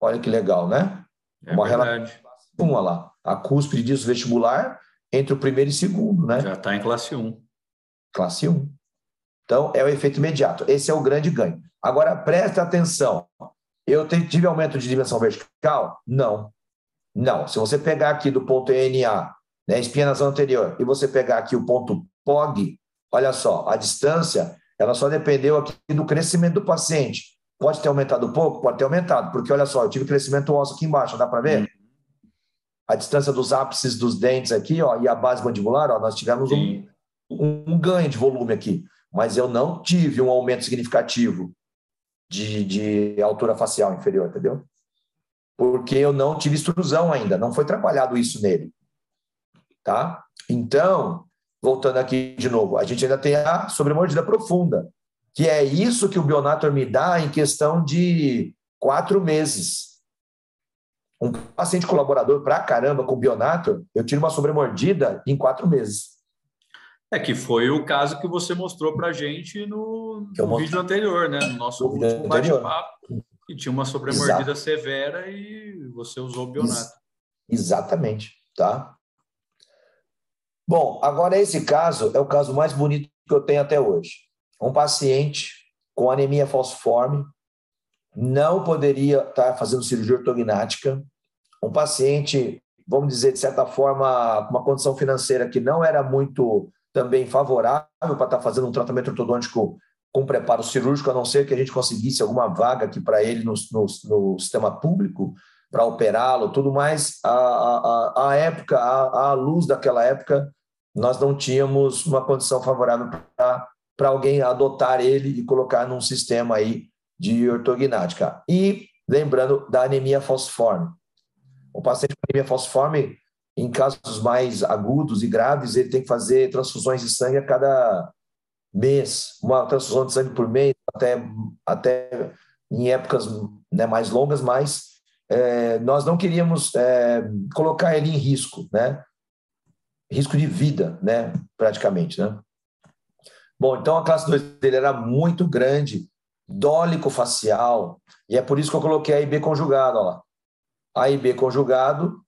Olha que legal, né? É Uma verdade. relação. Uma lá. A cúspide disso vestibular entre o primeiro e segundo, né? Já está em classe 1. Classe 1. Então, é o efeito imediato. Esse é o grande ganho. Agora, preste atenção. Eu tive aumento de dimensão vertical? Não. Não. Se você pegar aqui do ponto ENA, né, espinha na zona anterior, e você pegar aqui o ponto POG, olha só, a distância, ela só dependeu aqui do crescimento do paciente. Pode ter aumentado um pouco? Pode ter aumentado, porque olha só, eu tive crescimento ósseo aqui embaixo, dá para ver? Hum. A distância dos ápices dos dentes aqui, ó, e a base mandibular, ó, nós tivemos um, um ganho de volume aqui, mas eu não tive um aumento significativo de, de altura facial inferior, entendeu? Porque eu não tive extrusão ainda, não foi trabalhado isso nele. Tá? Então, voltando aqui de novo, a gente ainda tem a sobremordida profunda, que é isso que o Bionator me dá em questão de quatro meses. Um paciente colaborador pra caramba com o Bionator, eu tiro uma sobremordida em quatro meses. É que foi o caso que você mostrou para gente no, no vídeo anterior, né? No nosso no último bate-papo, que tinha uma sobremordida Exato. severa e você usou o Bionato. Exatamente, tá? Bom, agora esse caso é o caso mais bonito que eu tenho até hoje. Um paciente com anemia falciforme não poderia estar fazendo cirurgia ortognática. Um paciente, vamos dizer, de certa forma, com uma condição financeira que não era muito também favorável para estar fazendo um tratamento ortodôntico com preparo cirúrgico, a não ser que a gente conseguisse alguma vaga aqui para ele no, no, no, sistema público para operá-lo, tudo mais. A, a, a época, a, a luz daquela época, nós não tínhamos uma condição favorável para alguém adotar ele e colocar num sistema aí de ortognática. E lembrando da anemia falciforme. O paciente com anemia falciforme em casos mais agudos e graves, ele tem que fazer transfusões de sangue a cada mês, uma transfusão de sangue por mês, até, até em épocas né, mais longas, mas é, nós não queríamos é, colocar ele em risco, né? Risco de vida, né? Praticamente, né? Bom, então a classe 2 dele era muito grande, dólico facial, e é por isso que eu coloquei A e B conjugado, ó lá. A e B conjugado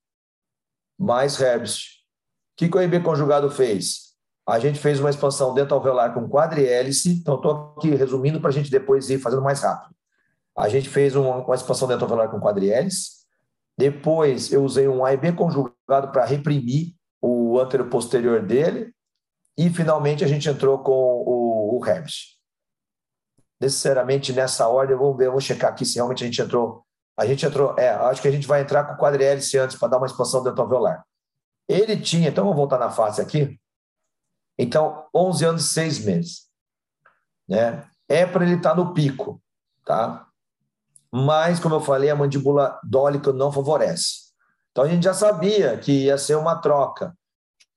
mais Herbst. O que, que o IB conjugado fez? A gente fez uma expansão dental alveolar com quadrihélice, então estou aqui resumindo para a gente depois ir fazendo mais rápido. A gente fez uma, uma expansão dental alveolar com quadrihélice, depois eu usei um AIB conjugado para reprimir o antero posterior dele, e finalmente a gente entrou com o, o Herbst. Necessariamente nessa ordem, vamos ver, vou checar aqui se realmente a gente entrou a gente entrou, é, acho que a gente vai entrar com o antes para dar uma expansão dentoalveolar. Ele tinha, então vamos voltar na face aqui. Então, 11 anos e 6 meses. Né? É para ele estar tá no pico, tá? Mas, como eu falei, a mandíbula dólica não favorece. Então, a gente já sabia que ia ser uma troca.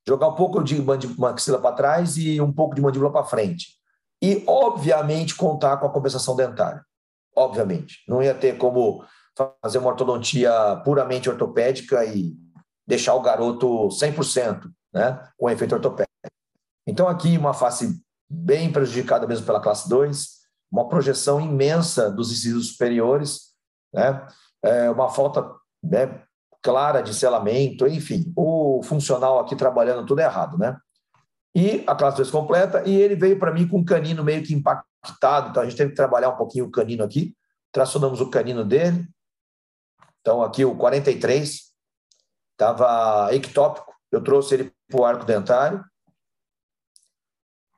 Jogar um pouco de maxila para trás e um pouco de mandíbula para frente. E, obviamente, contar com a compensação dentária. Obviamente. Não ia ter como fazer uma ortodontia puramente ortopédica e deixar o garoto 100%, né, com efeito ortopédico. Então, aqui, uma face bem prejudicada mesmo pela classe 2, uma projeção imensa dos incisivos superiores, né, é uma falta né, clara de selamento, enfim, o funcional aqui trabalhando tudo errado, né? E a classe 2 completa, e ele veio para mim com um canino meio que impactado, então a gente teve que trabalhar um pouquinho o canino aqui, tracionamos o canino dele, então aqui o 43, estava ectópico, eu trouxe ele para o arco dentário,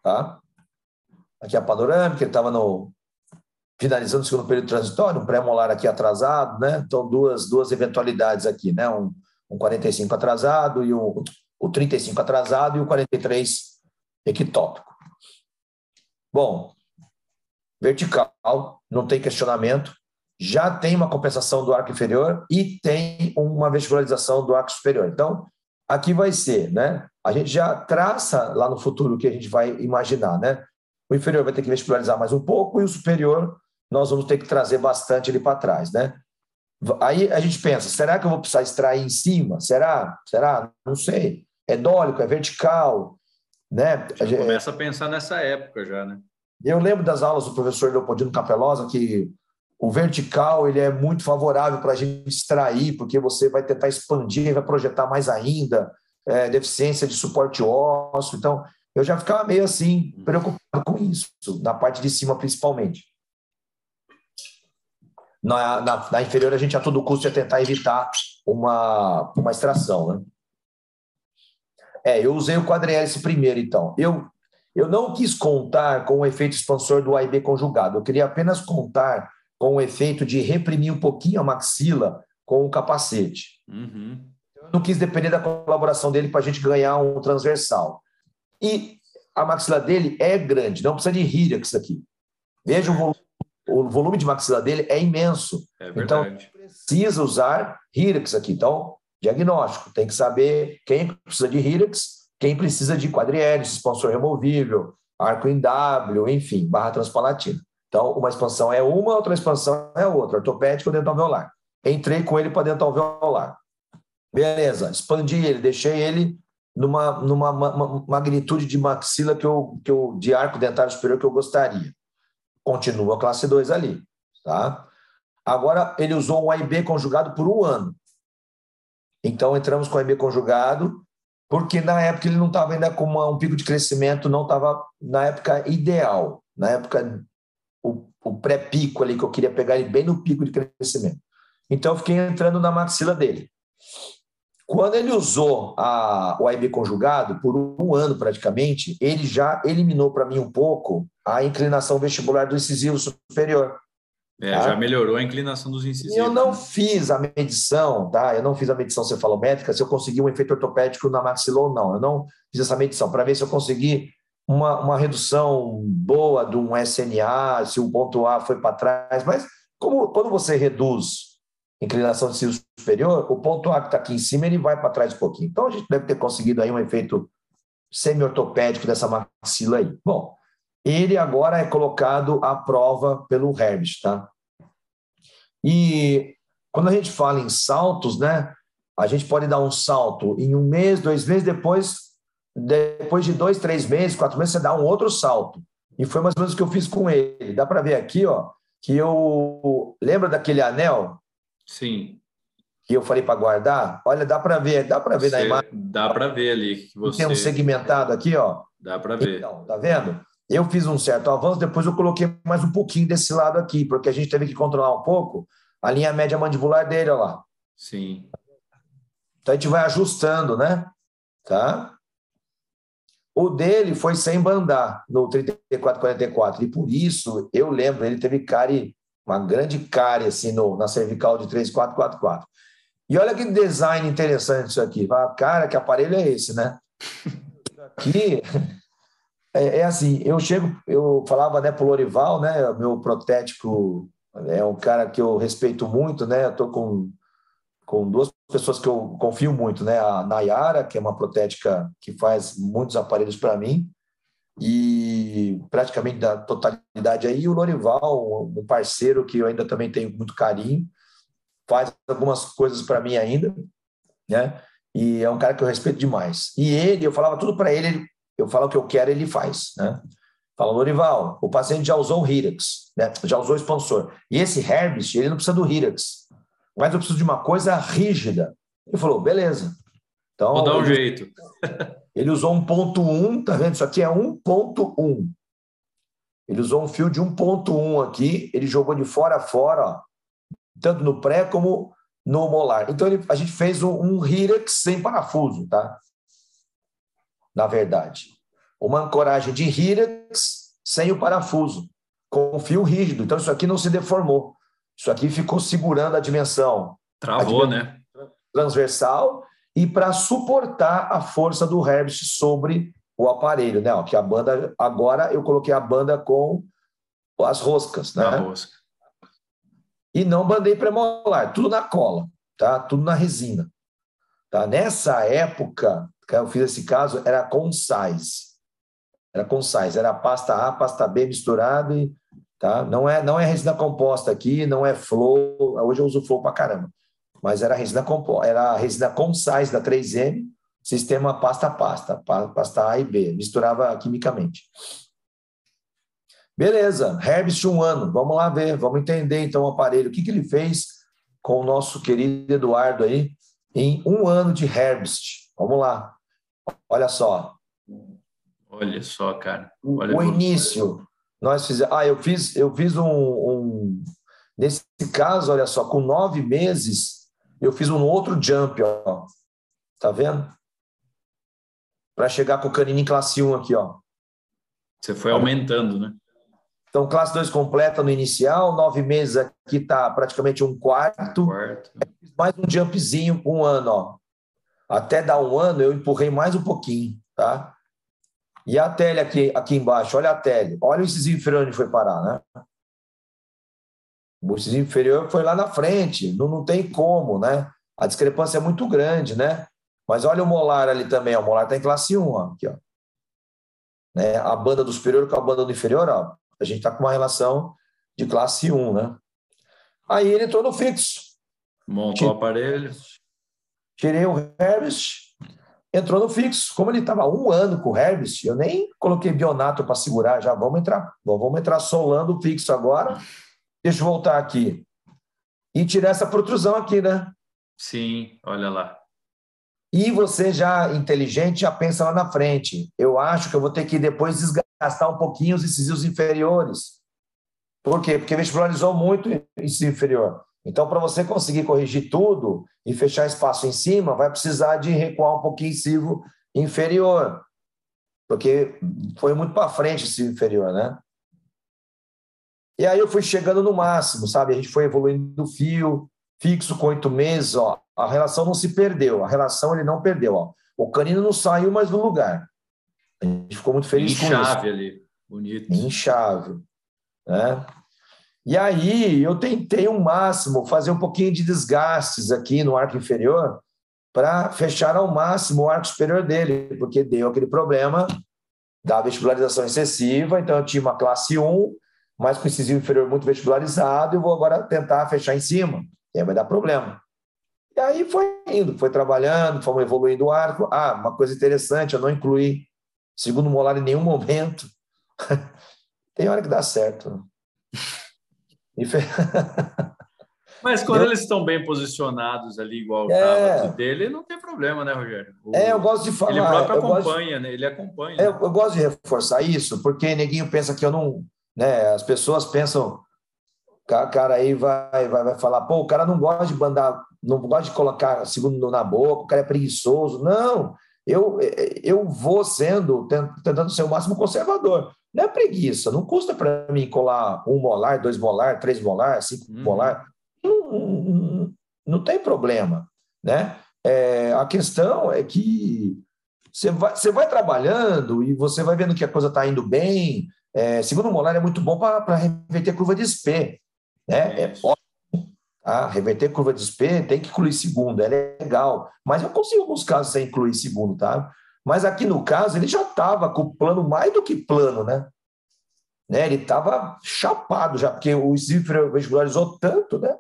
tá? Aqui a panorâmica, ele estava no finalizando o segundo período transitório, um pré-molar aqui atrasado, né? Então, duas, duas eventualidades aqui, né? Um, um 45 atrasado e o, o 35 atrasado e o 43 ectópico. Bom, vertical, não tem questionamento, já tem uma compensação do arco inferior e tem uma vestibularização do arco superior. Então, aqui vai ser, né? A gente já traça lá no futuro o que a gente vai imaginar, né? O inferior vai ter que vestibularizar mais um pouco e o superior nós vamos ter que trazer bastante ele para trás, né? Aí a gente pensa, será que eu vou precisar extrair em cima? Será? Será? Não sei. É dólico, é vertical, né? Já começa a pensar nessa época já, né? Eu lembro das aulas do professor Leopoldino Capelosa que o vertical ele é muito favorável para a gente extrair, porque você vai tentar expandir, vai projetar mais ainda, é, deficiência de suporte ósseo. Então, eu já ficava meio assim, preocupado com isso, na parte de cima principalmente. Na, na, na, inferior, a gente a todo custo ia tentar evitar uma, uma extração. Né? É, eu usei o quadrihélice primeiro, então. Eu, eu não quis contar com o efeito expansor do AIB conjugado, eu queria apenas contar com o efeito de reprimir um pouquinho a maxila com o capacete. Uhum. Eu não quis depender da colaboração dele para a gente ganhar um transversal. E a maxila dele é grande, não precisa de Hirax aqui. Veja o volume o volume de maxila dele é imenso. É então, precisa usar Hirax aqui. Então, diagnóstico, tem que saber quem precisa de Hirax, quem precisa de quadrihélice, expansor removível, arco em W, enfim, barra transpalatina. Então, uma expansão é uma, outra expansão é outra, ortopédico dental alveolar. Entrei com ele para dental alveolar. Beleza, expandi ele, deixei ele numa, numa magnitude de maxila que eu, que eu, de arco dentário superior que eu gostaria continua classe 2 ali. Tá? Agora, ele usou um AIB conjugado por um ano. Então, entramos com AIB conjugado, porque na época ele não estava ainda com uma, um pico de crescimento, não estava na época ideal, na época, o, pré-pico ali, que eu queria pegar ele bem no pico de crescimento. Então, eu fiquei entrando na maxila dele. Quando ele usou a, o AIB conjugado, por um ano praticamente, ele já eliminou para mim um pouco a inclinação vestibular do incisivo superior. É, tá? Já melhorou a inclinação dos incisivos. Eu não né? fiz a medição, tá? Eu não fiz a medição cefalométrica se eu consegui um efeito ortopédico na maxila ou não. Eu não fiz essa medição para ver se eu consegui uma, uma redução boa de um SNA, se o ponto A foi para trás. Mas como quando você reduz inclinação de cílio superior, o ponto A que está aqui em cima, ele vai para trás um pouquinho. Então, a gente deve ter conseguido aí um efeito semi-ortopédico dessa maxila aí. Bom, ele agora é colocado à prova pelo Herbst, tá? E quando a gente fala em saltos, né, a gente pode dar um salto em um mês, dois meses, depois, depois de dois, três meses, quatro meses, você dá um outro salto. E foi mais ou menos o que eu fiz com ele. Dá para ver aqui, ó, que eu lembra daquele anel Sim. Que eu falei para guardar. Olha, dá para ver, dá para ver você, na imagem. Dá para ver ali que você tem um segmentado aqui, ó. Dá para ver. Então, tá vendo? Eu fiz um certo avanço, depois eu coloquei mais um pouquinho desse lado aqui, porque a gente teve que controlar um pouco a linha média mandibular dele, olha lá. Sim. Então a gente vai ajustando, né? Tá? O dele foi sem bandar no 3444 e por isso eu lembro, ele teve cárie uma grande cárie assim no, na cervical de 3444. E olha que design interessante isso aqui. Cara, que aparelho é esse, né? Aqui é, é, assim, eu chego, eu falava né, pro Lorival, né? Meu protético é um cara que eu respeito muito, né? Eu tô com, com duas pessoas que eu confio muito, né? A Nayara, que é uma protética que faz muitos aparelhos para mim, e praticamente da totalidade aí. O Lorival, um parceiro que eu ainda também tenho muito carinho, faz algumas coisas para mim ainda, né? E é um cara que eu respeito demais. E ele, eu falava tudo para ele, eu falo o que eu quero, ele faz, né? Fala, Lorival, o paciente já usou o Hirax, né? já usou o expansor. E esse Herbst, ele não precisa do Hirax, mas eu preciso de uma coisa rígida. Ele falou, beleza. Então, Vou dar um ele, jeito. ele usou um ponto 1, tá vendo? Isso aqui é 1.1. Ele usou um fio de 1.1 aqui, ele jogou de fora a fora, ó, tanto no pré como no molar. Então ele, a gente fez um, um Hirex sem parafuso, tá? Na verdade. Uma ancoragem de Hirex sem o parafuso, com fio rígido. Então isso aqui não se deformou. Isso aqui ficou segurando a dimensão. Travou, a dimensão né? Transversal e para suportar a força do Herbst sobre o aparelho, né? Ó, que a banda agora eu coloquei a banda com as roscas, né? A rosca. E não bandei premolar, tudo na cola, tá? Tudo na resina. Tá? Nessa época que eu fiz esse caso era com size. Era com size, era pasta A, pasta B misturado e tá? Não é não é resina composta aqui, não é flow. Hoje eu uso flow para caramba. Mas era resina composta, era resina com size da 3M sistema pasta a pasta, pasta A e B, misturava quimicamente. Beleza, Herbst um ano, vamos lá ver, vamos entender então o aparelho, o que, que ele fez com o nosso querido Eduardo aí em um ano de Herbst. Vamos lá, olha só. Olha só, cara. Olha o início, nós fizemos. Ah, eu fiz, eu fiz um, um, Nesse caso, olha só, com nove meses, eu fiz um outro jump, ó. Tá vendo? para chegar com o canino em classe 1 aqui, ó. Você foi aumentando, né? Então, classe 2 completa no inicial, nove meses aqui está praticamente um quarto. quarto. Mais um jumpzinho um ano, ó. Até dar um ano, eu empurrei mais um pouquinho, tá? E a tele aqui, aqui embaixo, olha a tele. Olha o inciso inferior onde foi parar, né? O inciso inferior foi lá na frente, não, não tem como, né? A discrepância é muito grande, né? Mas olha o molar ali também, ó. o molar está em classe 1, ó, aqui, ó. Né? A banda do superior com a banda do inferior, ó, a gente está com uma relação de classe 1, né? Aí ele entrou no fixo. Montou o aparelho. Tirei o Herbst, entrou no fixo. Como ele estava um ano com o Herbst, eu nem coloquei bionato para segurar, já vamos entrar, vamos entrar solando o fixo agora. Deixa eu voltar aqui. E tirar essa protrusão aqui, né? Sim, olha lá. E você já inteligente já pensa lá na frente. Eu acho que eu vou ter que depois desgastar um pouquinho os incisivos inferiores. Por quê? Porque vestibularizou muito o incisivo inferior. Então, para você conseguir corrigir tudo e fechar espaço em cima, vai precisar de recuar um pouquinho incisivo inferior. Porque foi muito para frente esse inferior, né? E aí eu fui chegando no máximo, sabe? A gente foi evoluindo o fio, fixo com oito meses, ó a relação não se perdeu, a relação ele não perdeu. Ó. O canino não saiu mais do lugar. A gente ficou muito feliz com isso. Em chave ali, bonito. Em chave. Né? E aí eu tentei o um máximo fazer um pouquinho de desgastes aqui no arco inferior para fechar ao máximo o arco superior dele, porque deu aquele problema da vestibularização excessiva, então eu tinha uma classe 1, mas com incisivo inferior muito vestibularizado, eu vou agora tentar fechar em cima, e aí vai dar problema. E aí foi indo, foi trabalhando, fomos evoluindo o arco. Ah, uma coisa interessante, eu não incluí segundo molar em nenhum momento. Tem hora que dá certo. Mas quando eu... eles estão bem posicionados ali, igual é... o dele, não tem problema, né, Rogério? O... É, eu gosto de falar. Ele próprio acompanha, de... né? Ele acompanha. É, eu gosto de reforçar isso, porque neguinho pensa que eu não. Né, as pessoas pensam, o cara aí vai, vai, vai falar, pô, o cara não gosta de bandar não gosta de colocar segundo na boca, o cara é preguiçoso. Não, eu, eu vou sendo, tentando ser o máximo conservador. Não é preguiça, não custa para mim colar um molar, dois molar, três molar, cinco uhum. molar. Não, não, não, tem problema, né? É, a questão é que você vai, você vai trabalhando e você vai vendo que a coisa está indo bem. É, segundo molar é muito bom para reverter curva de SP. Né? É, Tá? Reverter curva de SP tem que incluir segundo, é legal. Mas eu consigo, em alguns casos, sem incluir segundo, tá? Mas aqui no caso, ele já estava com o plano mais do que plano, né? né? Ele estava chapado já, porque o Zifre vestibularizou tanto, né?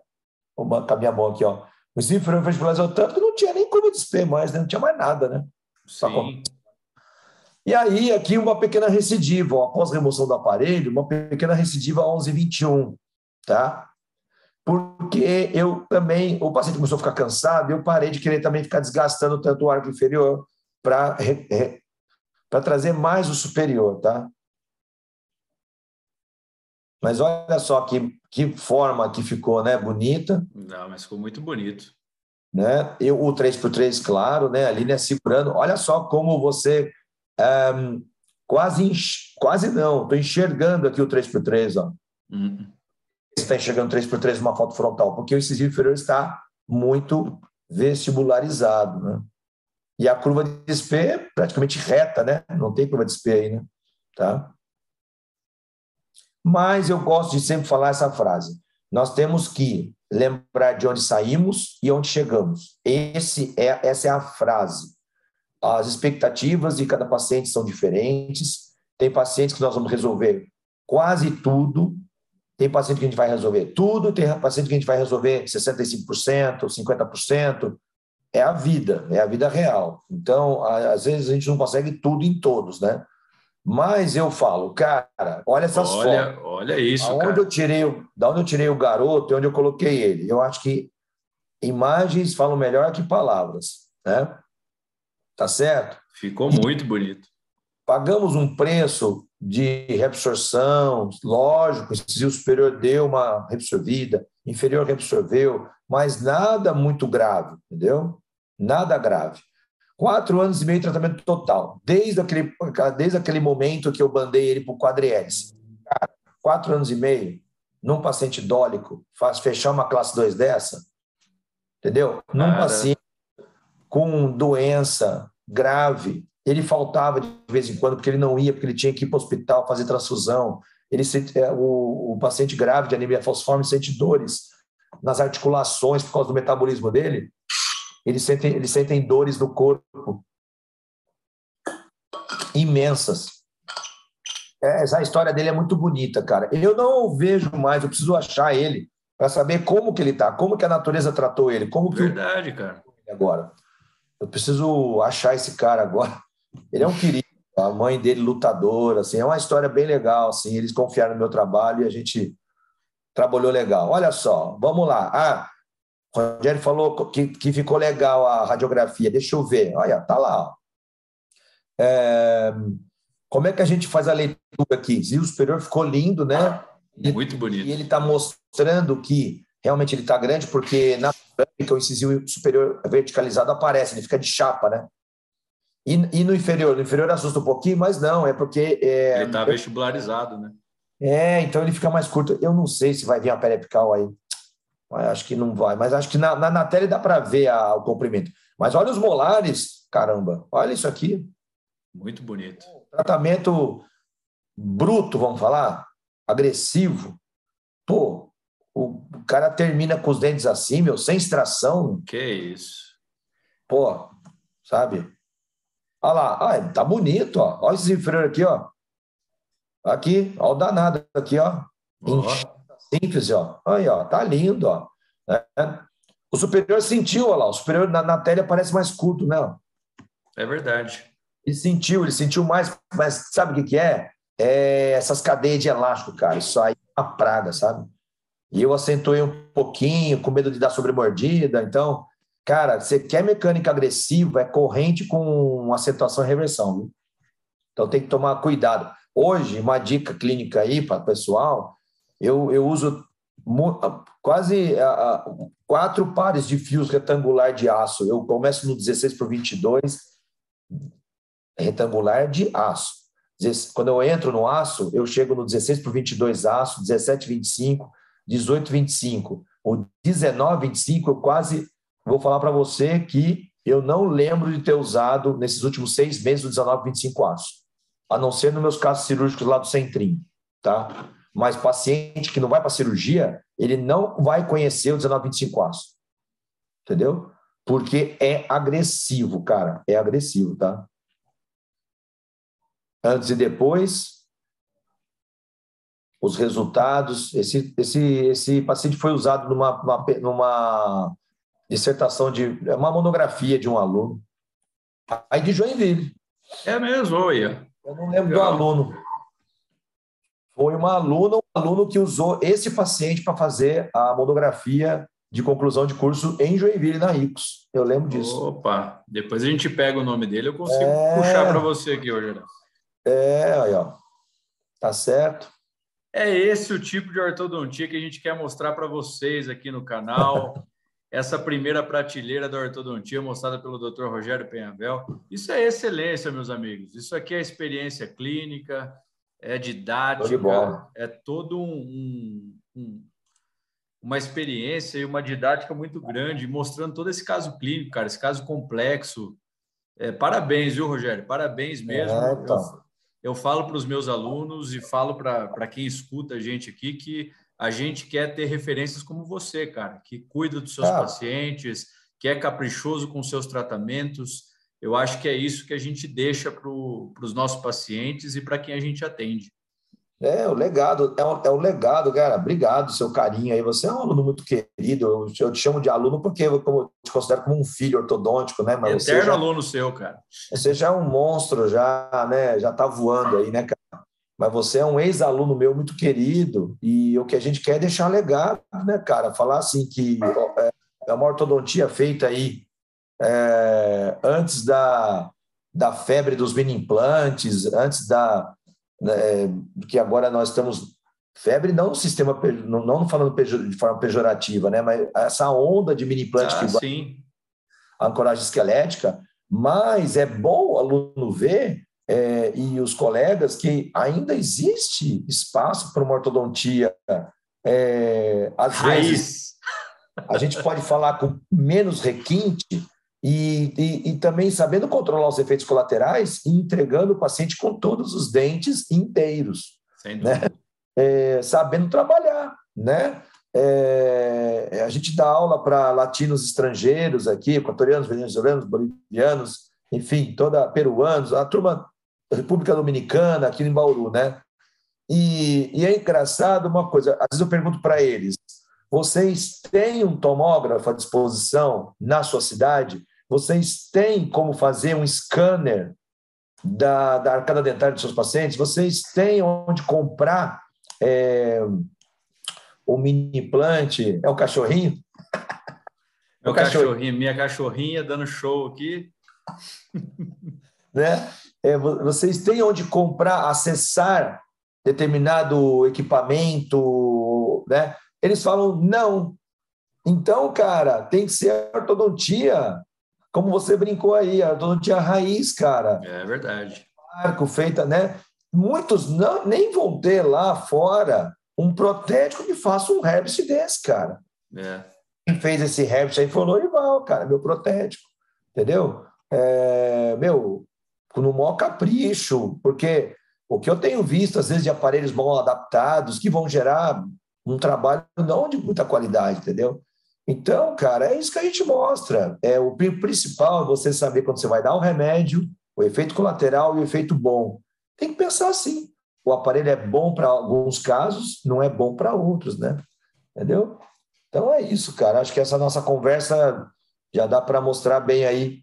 Vou botar minha mão aqui, ó. O Zifre vestibularizou tanto que não tinha nem curva de SP mais, né? Não tinha mais nada, né? Sim. E aí, aqui uma pequena recidiva, ó, após remoção do aparelho, uma pequena recidiva 11,21, tá? porque eu também, o paciente começou a ficar cansado, eu parei de querer também ficar desgastando tanto o arco inferior para trazer mais o superior, tá? Mas olha só que, que forma que ficou, né? Bonita. Não, mas ficou muito bonito. Né? Eu, o 3x3, claro, né? Ali, né? Segurando. Olha só como você um, quase, quase não, estou enxergando aqui o 3x3, ó. Uhum. Você está enxergando 3x3 numa foto frontal, porque o incisivo inferior está muito vestibularizado, né? E a curva de SP é praticamente reta, né? Não tem curva de SP aí, né? Tá? Mas eu gosto de sempre falar essa frase. Nós temos que lembrar de onde saímos e onde chegamos. Esse é, essa é a frase. As expectativas de cada paciente são diferentes. Tem pacientes que nós vamos resolver quase tudo. Tem paciente que a gente vai resolver tudo. Tem paciente que a gente vai resolver 65%, 50%. É a vida, é a vida real. Então, às vezes a gente não consegue tudo em todos, né? Mas eu falo, cara, olha essas olha, fotos. Olha isso, Aonde cara. Eu tirei, da onde eu tirei o garoto e onde eu coloquei ele. Eu acho que imagens falam melhor que palavras, né? Tá certo? Ficou muito bonito. Pagamos um preço de reabsorção, lógico, o superior deu uma reabsorvida, inferior reabsorveu, mas nada muito grave, entendeu? Nada grave. Quatro anos e meio de tratamento total, desde aquele, desde aquele momento que eu bandei ele para o quadrihélice. Quatro anos e meio, num paciente dólico, faz fechar uma classe 2 dessa, entendeu? Num Cara. paciente com doença grave, ele faltava de vez em quando porque ele não ia, porque ele tinha que ir para o hospital fazer transfusão. Ele é, o, o paciente grave de anemia falciforme sente dores nas articulações por causa do metabolismo dele eles sentem, eles sentem dores no corpo imensas. É, essa história dele é muito bonita, cara. Eu não o vejo mais, eu preciso achar ele para saber como que ele está, como que a natureza tratou ele, como que Verdade, cara. Agora, eu preciso achar esse cara agora. Ele é um querido, a mãe dele lutadora, assim, é uma história bem legal, assim. Eles confiaram no meu trabalho e a gente trabalhou legal. Olha só, vamos lá. Ah, o Rogério falou que, que ficou legal a radiografia. Deixa eu ver. Olha, tá lá. É, como é que a gente faz a leitura aqui? E o superior ficou lindo, né? Muito bonito. E ele está mostrando que realmente ele está grande, porque na que o incisivo superior verticalizado aparece, ele fica de chapa, né? E, e, no inferior? No inferior assusta um pouquinho, mas não, é porque. É, ele está vestibularizado, né? É, então ele fica mais curto. Eu não sei se vai vir a periapical aí acho que não vai. Mas acho que na, na, na tela dá para ver a, o comprimento. Mas olha os molares, caramba. Olha isso aqui. Muito bonito. Tratamento bruto, vamos falar? Agressivo. Pô, o cara termina com os dentes assim, meu, sem extração. Que isso. Pô, sabe? Olha lá, ah, tá bonito, ó. Olha esse inferior aqui, ó. Aqui, olha o danado aqui, ó. Síntese, ó. Aí, ó, tá lindo, ó. É. O superior sentiu, ó lá, o superior na, na tela parece mais curto, né? É verdade. Ele sentiu, ele sentiu mais, mas sabe o que, que é? É essas cadeias de elástico, cara. Isso aí é uma praga, sabe? E eu acentuei um pouquinho, com medo de dar sobremordida. Então, cara, você quer mecânica agressiva, é corrente com acentuação e reversão, viu? Então tem que tomar cuidado. Hoje, uma dica clínica aí para o pessoal eu, eu uso quase quatro pares de fios retangular de aço. Eu começo no 16 por 22 retangular de aço. Quando eu entro no aço, eu chego no 16 por 22 aço, 17 25, 18 25. O 19 25 eu quase vou falar para você que eu não lembro de ter usado nesses últimos seis meses o 19 25 aço, a não ser nos meus casos cirúrgicos lá do centrinho, tá? Mas paciente que não vai para cirurgia, ele não vai conhecer o 1925 aço. Entendeu? Porque é agressivo, cara. É agressivo, tá? Antes e depois, os resultados. Esse, esse, esse paciente foi usado numa, numa, numa dissertação de. uma monografia de um aluno. Aí de Joinville. É mesmo, olha. Eu não lembro do aluno. Foi uma aluna, um aluno que usou esse paciente para fazer a monografia de conclusão de curso em Joinville, na Ricos. Eu lembro disso. Opa, depois a gente pega o nome dele, eu consigo é... puxar para você aqui hoje. É, aí, ó. Tá certo. É esse o tipo de ortodontia que a gente quer mostrar para vocês aqui no canal. Essa primeira prateleira da ortodontia mostrada pelo Dr. Rogério Penhavel. Isso é excelência, meus amigos. Isso aqui é experiência clínica, é didática, é todo um, um, uma experiência e uma didática muito grande, mostrando todo esse caso clínico, cara, esse caso complexo. É, parabéns, viu, Rogério? Parabéns mesmo. É, então. eu, eu, falo para os meus alunos e falo para quem escuta a gente aqui que a gente quer ter referências como você, cara, que cuida dos seus ah. pacientes, que é caprichoso com seus tratamentos. Eu acho que é isso que a gente deixa para os nossos pacientes e para quem a gente atende. É, o legado, é o, é o legado, cara. Obrigado, seu carinho aí. Você é um aluno muito querido. Eu, eu te chamo de aluno porque eu, eu te considero como um filho ortodôntico, né? Mas Eterno já, aluno seu, cara. Você já é um monstro, já, né? Já tá voando aí, né, cara? Mas você é um ex-aluno meu muito querido e o que a gente quer é deixar legado, né, cara? Falar assim que é, é uma ortodontia feita aí é, antes da, da febre dos mini implantes, antes da né, que agora nós estamos febre não no sistema não, não falando de forma pejorativa, né, mas essa onda de mini implante ah, que sim. a ancoragem esquelética, mas é bom o aluno ver é, e os colegas que ainda existe espaço para uma ortodontia é, às Raiz. vezes a gente pode falar com menos requinte e, e, e, também sabendo controlar os efeitos colaterais e entregando o paciente com todos os dentes inteiros. Né? É, sabendo trabalhar, né? É, a gente dá aula para latinos estrangeiros aqui, equatorianos, venezuelanos, bolivianos, enfim, toda peruanos, a turma República Dominicana, aqui em Bauru, né? E, e é engraçado uma coisa, às vezes eu pergunto para eles, vocês têm um tomógrafo à disposição na sua cidade? Vocês têm como fazer um scanner da, da arcada dentária dos seus pacientes? Vocês têm onde comprar é, o mini implante? É o cachorrinho? É o cachorrinho, minha cachorrinha dando show aqui. né? É, vocês têm onde comprar, acessar determinado equipamento, né? Eles falam não. Então, cara, tem que ser ortodontia como você brincou aí, a ortodontia raiz, cara. É verdade. Arco feita, né? Muitos não, nem vão ter lá fora um protético que faça um herbst desse, cara. É. Quem fez esse herbst aí foi o Lorival, cara, meu protético. Entendeu? É, meu, no maior capricho, porque o que eu tenho visto, às vezes, de aparelhos mal adaptados, que vão gerar um trabalho não de muita qualidade, entendeu? Então, cara, é isso que a gente mostra. É o principal é você saber quando você vai dar um remédio, o efeito colateral e o efeito bom. Tem que pensar assim. O aparelho é bom para alguns casos, não é bom para outros, né? Entendeu? Então é isso, cara. Acho que essa nossa conversa já dá para mostrar bem aí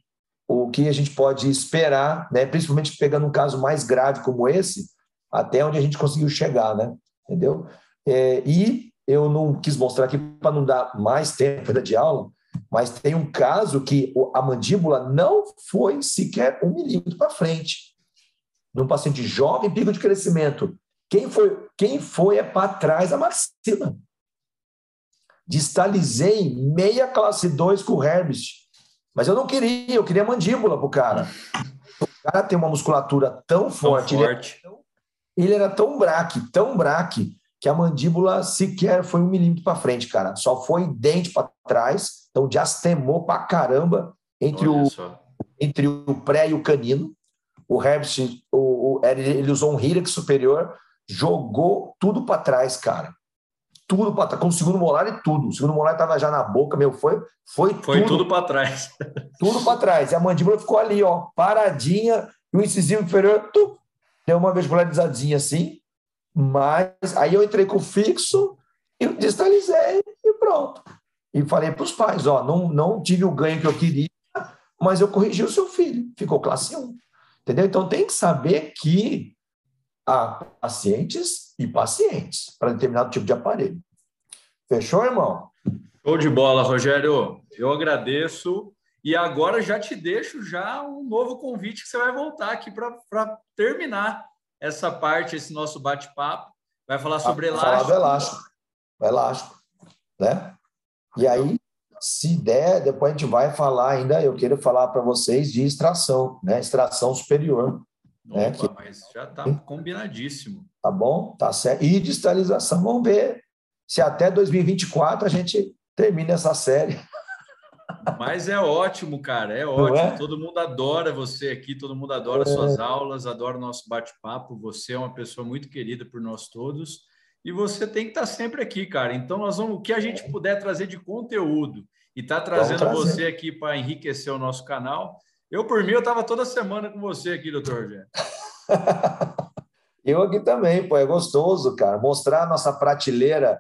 o que a gente pode esperar, né? Principalmente pegando um caso mais grave como esse, até onde a gente conseguiu chegar, né? Entendeu? É, e eu não quis mostrar aqui para não dar mais tempo de aula, mas tem um caso que a mandíbula não foi sequer um milímetro para frente. Num paciente jovem, pico de crescimento. Quem foi, quem foi é para trás a maxila. Distalizei meia classe 2 com o Herbst. Mas eu não queria, eu queria mandíbula para o cara. O cara tem uma musculatura tão forte. Tão forte. Ele, era tão, ele era tão braque, tão braque, que a mandíbula sequer foi um milímetro para frente, cara. Só foi dente para trás, então diastemou para caramba entre o, entre o pré e o canino. O Herbst, o, o, ele usou um Hirex superior, jogou tudo para trás, cara. Tudo para com o segundo molar e tudo. O segundo molar estava já na boca, meu, foi, foi, foi tudo, tudo para trás. Tudo para trás. E a mandíbula ficou ali, ó, paradinha, e o incisivo inferior, tu, deu uma vestibularizadinha assim, mas aí eu entrei com o fixo e distalizei e pronto. E falei para os pais: ó, não, não tive o ganho que eu queria, mas eu corrigi o seu filho, ficou classe 1. Entendeu? Então tem que saber que há pacientes e pacientes para determinado tipo de aparelho. Fechou, irmão? Show de bola, Rogério. Eu agradeço. E agora já te deixo já um novo convite que você vai voltar aqui para terminar essa parte, esse nosso bate-papo. Vai falar sobre elástico. Falar do elástico. Elástico, né? E aí, se der, depois a gente vai falar ainda, eu quero falar para vocês de extração, né? Extração superior. Né? Opa, né? que... Mas já está combinadíssimo. Tá bom? Tá certo. E de esterilização, vamos ver se até 2024 a gente termina essa série. Mas é ótimo, cara, é ótimo. É? Todo mundo adora você aqui, todo mundo adora é. suas aulas, adora o nosso bate-papo. Você é uma pessoa muito querida por nós todos e você tem que estar sempre aqui, cara. Então, nós vamos, o que a gente é. puder trazer de conteúdo e tá trazendo você aqui para enriquecer o nosso canal. Eu, por mim, eu estava toda semana com você aqui, doutor Rogério. eu aqui também, pô, é gostoso, cara. Mostrar a nossa prateleira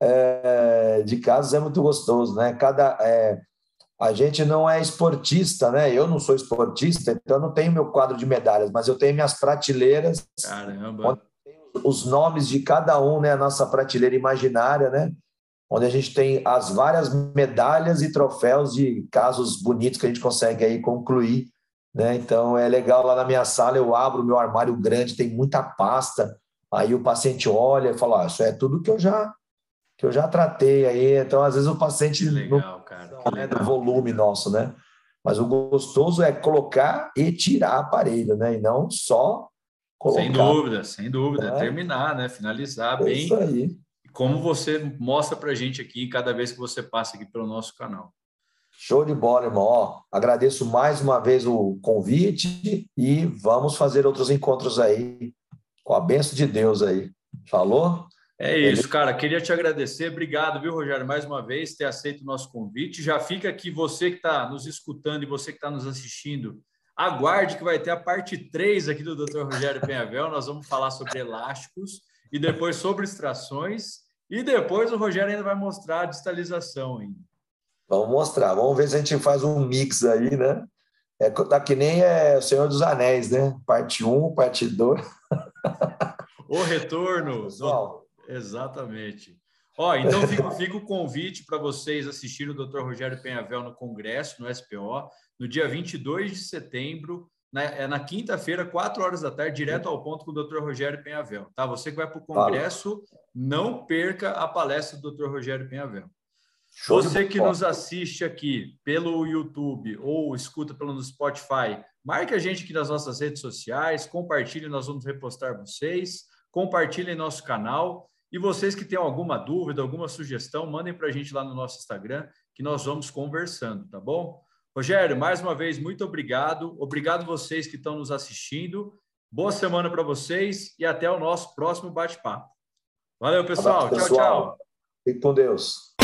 é, de casos é muito gostoso, né? Cada, é, a gente não é esportista, né? Eu não sou esportista, então eu não tenho meu quadro de medalhas, mas eu tenho minhas prateleiras. Caramba! Os nomes de cada um, né? A nossa prateleira imaginária, né? Onde a gente tem as várias medalhas e troféus de casos bonitos que a gente consegue aí concluir, né? Então é legal lá na minha sala, eu abro o meu armário grande, tem muita pasta. Aí o paciente olha e fala: ah, Isso é tudo que eu já que eu já tratei aí. Então, às vezes, o paciente legal, não cara, né, do volume nosso, né? Mas o gostoso é colocar e tirar aparelho, né? E não só colocar. Sem dúvida, sem dúvida. É? Terminar, né? Finalizar é bem. Isso aí. Como você mostra para gente aqui cada vez que você passa aqui pelo nosso canal. Show de bola, irmão. Ó, agradeço mais uma vez o convite e vamos fazer outros encontros aí com a benção de Deus aí. Falou? É isso, cara. Queria te agradecer. Obrigado, viu, Rogério, mais uma vez, ter aceito o nosso convite. Já fica aqui você que está nos escutando e você que está nos assistindo. Aguarde que vai ter a parte 3 aqui do Dr. Rogério Penhavel. Nós vamos falar sobre elásticos e depois sobre extrações. E depois o Rogério ainda vai mostrar a distalização ainda. Vamos mostrar. Vamos ver se a gente faz um mix aí, né? É, tá que nem é o Senhor dos Anéis, né? Parte 1, parte 2. O retorno. Pessoal, Exatamente. Ó, então fica, fica o convite para vocês assistirem o Dr. Rogério Penhavel no Congresso, no SPO, no dia 22 de setembro, na, é na quinta-feira, 4 horas da tarde, direto ao ponto com o Dr. Rogério Penhavel. Tá? Você que vai para o Congresso, não perca a palestra do Dr. Rogério Penhavel. Você que nos assiste aqui pelo YouTube ou escuta pelo Spotify, marque a gente aqui nas nossas redes sociais, compartilhe, nós vamos repostar vocês, compartilhem nosso canal e vocês que têm alguma dúvida, alguma sugestão, mandem para a gente lá no nosso Instagram, que nós vamos conversando, tá bom? Rogério, mais uma vez, muito obrigado. Obrigado vocês que estão nos assistindo. Boa semana para vocês e até o nosso próximo bate-papo. Valeu, pessoal. Abraço, pessoal. Tchau, tchau. Fique com Deus.